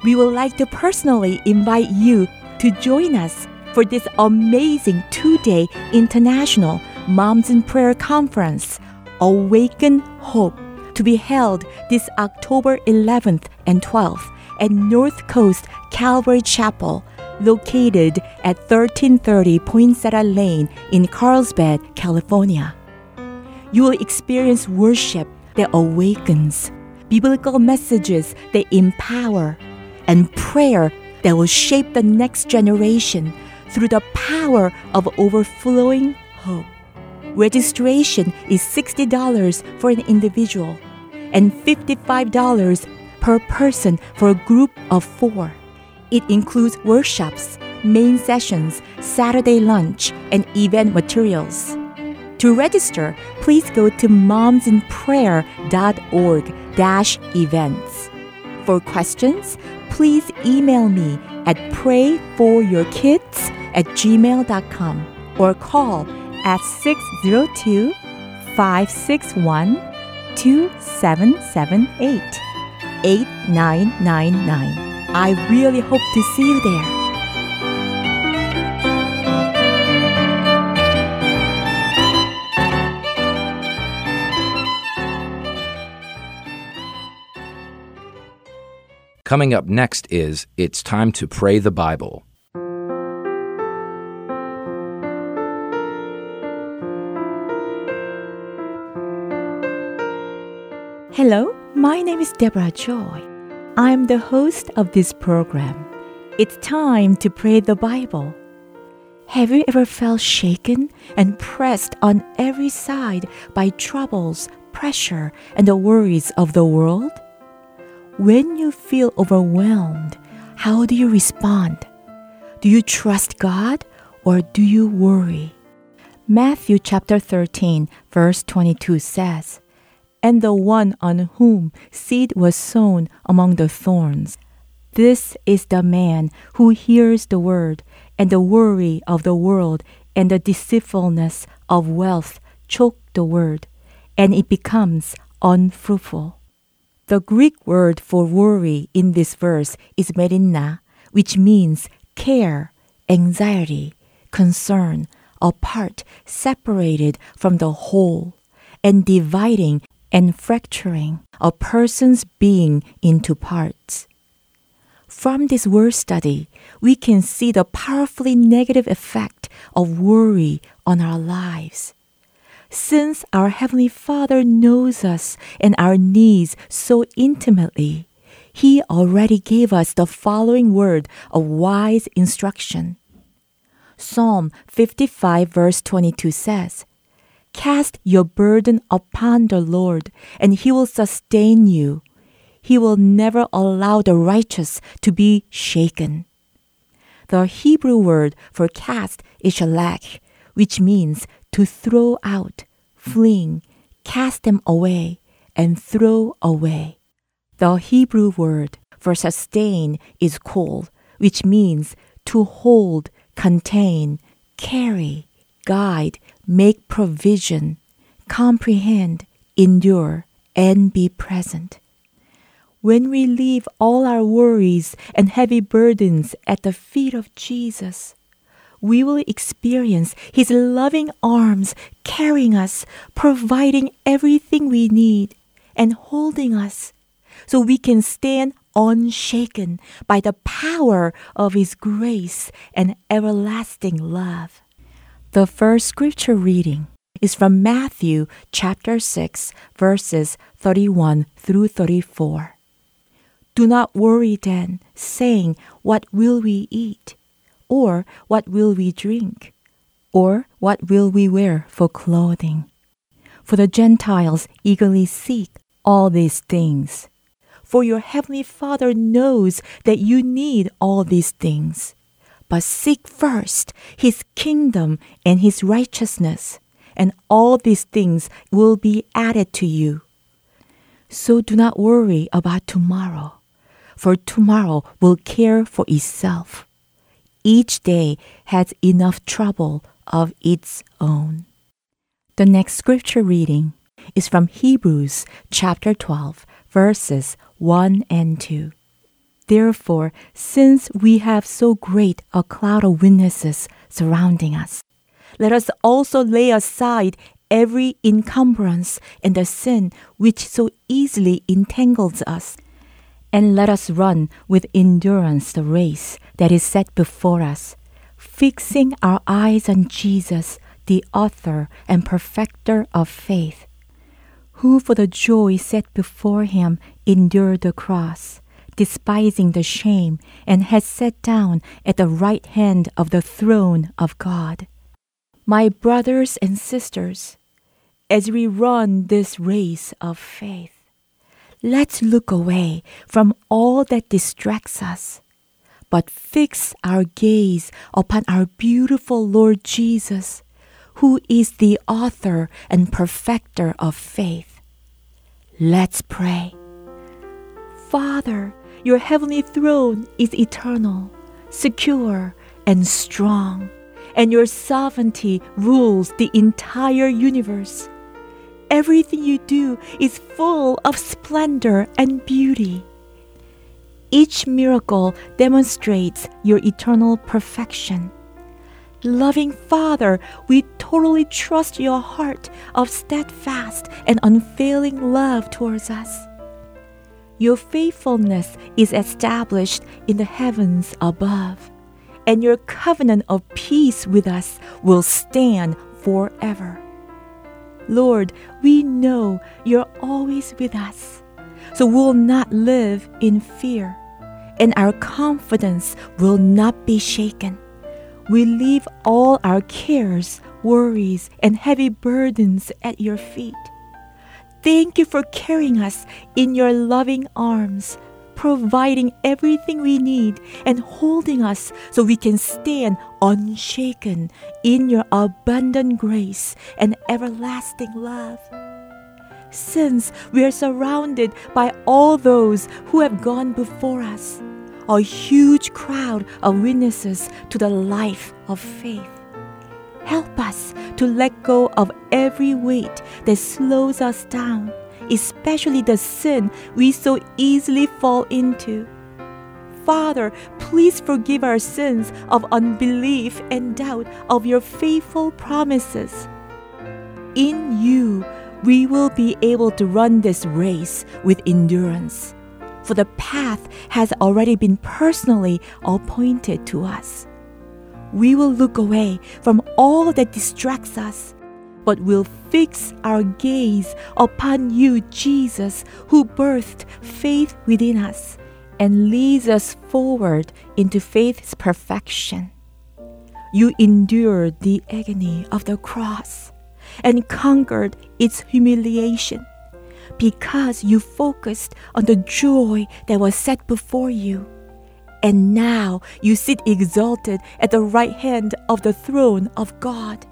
We would like to personally invite you to join us for this amazing two day international Moms in Prayer conference Awaken Hope to be held this October 11th and 12th at North Coast Calvary Chapel, located at 1330 Poinsettia Lane in Carlsbad, California. You will experience worship that awakens, biblical messages that empower, and prayer that will shape the next generation through the power of overflowing hope. Registration is $60 for an individual and $55 per person for a group of four. It includes workshops, main sessions, Saturday lunch, and event materials. To register, please go to momsinprayer.org events. For questions, please email me at prayforyourkids at gmail.com or call at 602 561 2778 8999. I really hope to see you there. Coming up next is It's Time to Pray the Bible. Hello, my name is Deborah Joy. I'm the host of this program. It's time to pray the Bible. Have you ever felt shaken and pressed on every side by troubles, pressure, and the worries of the world? When you feel overwhelmed, how do you respond? Do you trust God or do you worry? Matthew chapter 13, verse 22 says, And the one on whom seed was sown among the thorns. This is the man who hears the word, and the worry of the world and the deceitfulness of wealth choke the word, and it becomes unfruitful. The Greek word for worry in this verse is merimna, which means care, anxiety, concern, apart, separated from the whole, and dividing and fracturing a person's being into parts. From this word study, we can see the powerfully negative effect of worry on our lives. Since our Heavenly Father knows us and our needs so intimately, He already gave us the following word of wise instruction. Psalm 55, verse 22 says, Cast your burden upon the Lord, and He will sustain you. He will never allow the righteous to be shaken. The Hebrew word for cast is shalach, which means to throw out, fling, cast them away, and throw away. The Hebrew word for sustain is kol, which means to hold, contain, carry, guide, make provision, comprehend, endure, and be present. When we leave all our worries and heavy burdens at the feet of Jesus, we will experience His loving arms carrying us, providing everything we need, and holding us so we can stand unshaken by the power of His grace and everlasting love. The first scripture reading is from Matthew chapter 6, verses 31 through 34. Do not worry then, saying, What will we eat? Or what will we drink? Or what will we wear for clothing? For the Gentiles eagerly seek all these things. For your heavenly Father knows that you need all these things. But seek first his kingdom and his righteousness, and all these things will be added to you. So do not worry about tomorrow, for tomorrow will care for itself. Each day has enough trouble of its own. The next scripture reading is from Hebrews chapter 12, verses 1 and 2. Therefore, since we have so great a cloud of witnesses surrounding us, let us also lay aside every encumbrance and the sin which so easily entangles us. And let us run with endurance the race that is set before us, fixing our eyes on Jesus, the author and perfecter of faith, who for the joy set before him endured the cross, despising the shame, and has sat down at the right hand of the throne of God. My brothers and sisters, as we run this race of faith, let's look away from all that distracts us, but fix our gaze upon our beautiful Lord Jesus, who is the author and perfecter of faith. Let's pray. Father, your heavenly throne is eternal, secure, and strong, and your sovereignty rules the entire universe. Everything you do is full of splendor and beauty. Each miracle demonstrates your eternal perfection. Loving Father, we totally trust your heart of steadfast and unfailing love towards us. Your faithfulness is established in the heavens above, and your covenant of peace with us will stand forever. Lord, we know you're always with us, so we'll not live in fear, and our confidence will not be shaken. We leave all our cares, worries, and heavy burdens at your feet. Thank you for carrying us in your loving arms, providing everything we need, and holding us so we can stand unshaken in your abundant grace and everlasting love. Since we are surrounded by all those who have gone before us, a huge crowd of witnesses to the life of faith. Help us to let go of every weight that slows us down, especially the sin we so easily fall into. Father, please forgive our sins of unbelief and doubt of your faithful promises. In you, we will be able to run this race with endurance, for the path has already been personally appointed to us we will look away from all that distracts us, but will fix our gaze upon you, Jesus, who birthed faith within us and leads us forward into faith's perfection. You endured the agony of the cross and conquered its humiliation because you focused on the joy that was set before you and now you sit exalted at the right hand of the throne of God.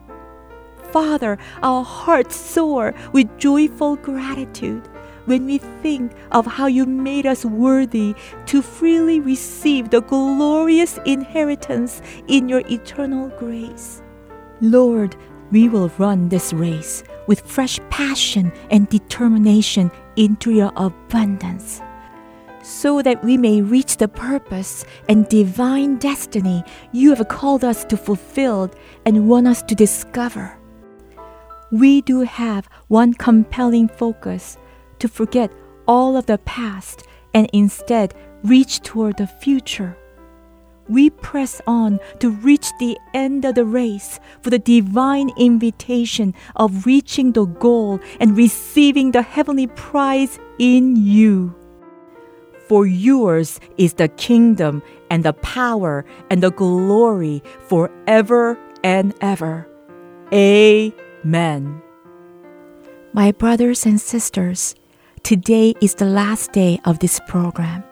Father, our hearts soar with joyful gratitude when we think of how you made us worthy to freely receive the glorious inheritance in your eternal grace. Lord, we will run this race with fresh passion and determination into your abundance so that we may reach the purpose and divine destiny you have called us to fulfill and want us to discover. We do have one compelling focus to forget all of the past and instead reach toward the future. We press on to reach the end of the race for the divine invitation of reaching the goal and receiving the heavenly prize in you. For yours is the kingdom and the power and the glory forever and ever. Amen. My brothers and sisters, today is the last day of this program.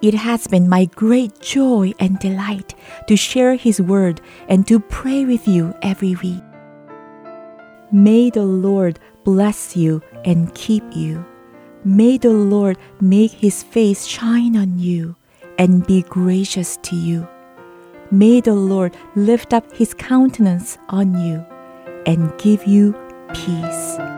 It has been my great joy and delight to share His Word and to pray with you every week. May the Lord bless you and keep you. May the Lord make his face shine on you and be gracious to you. May the Lord lift up his countenance on you and give you peace.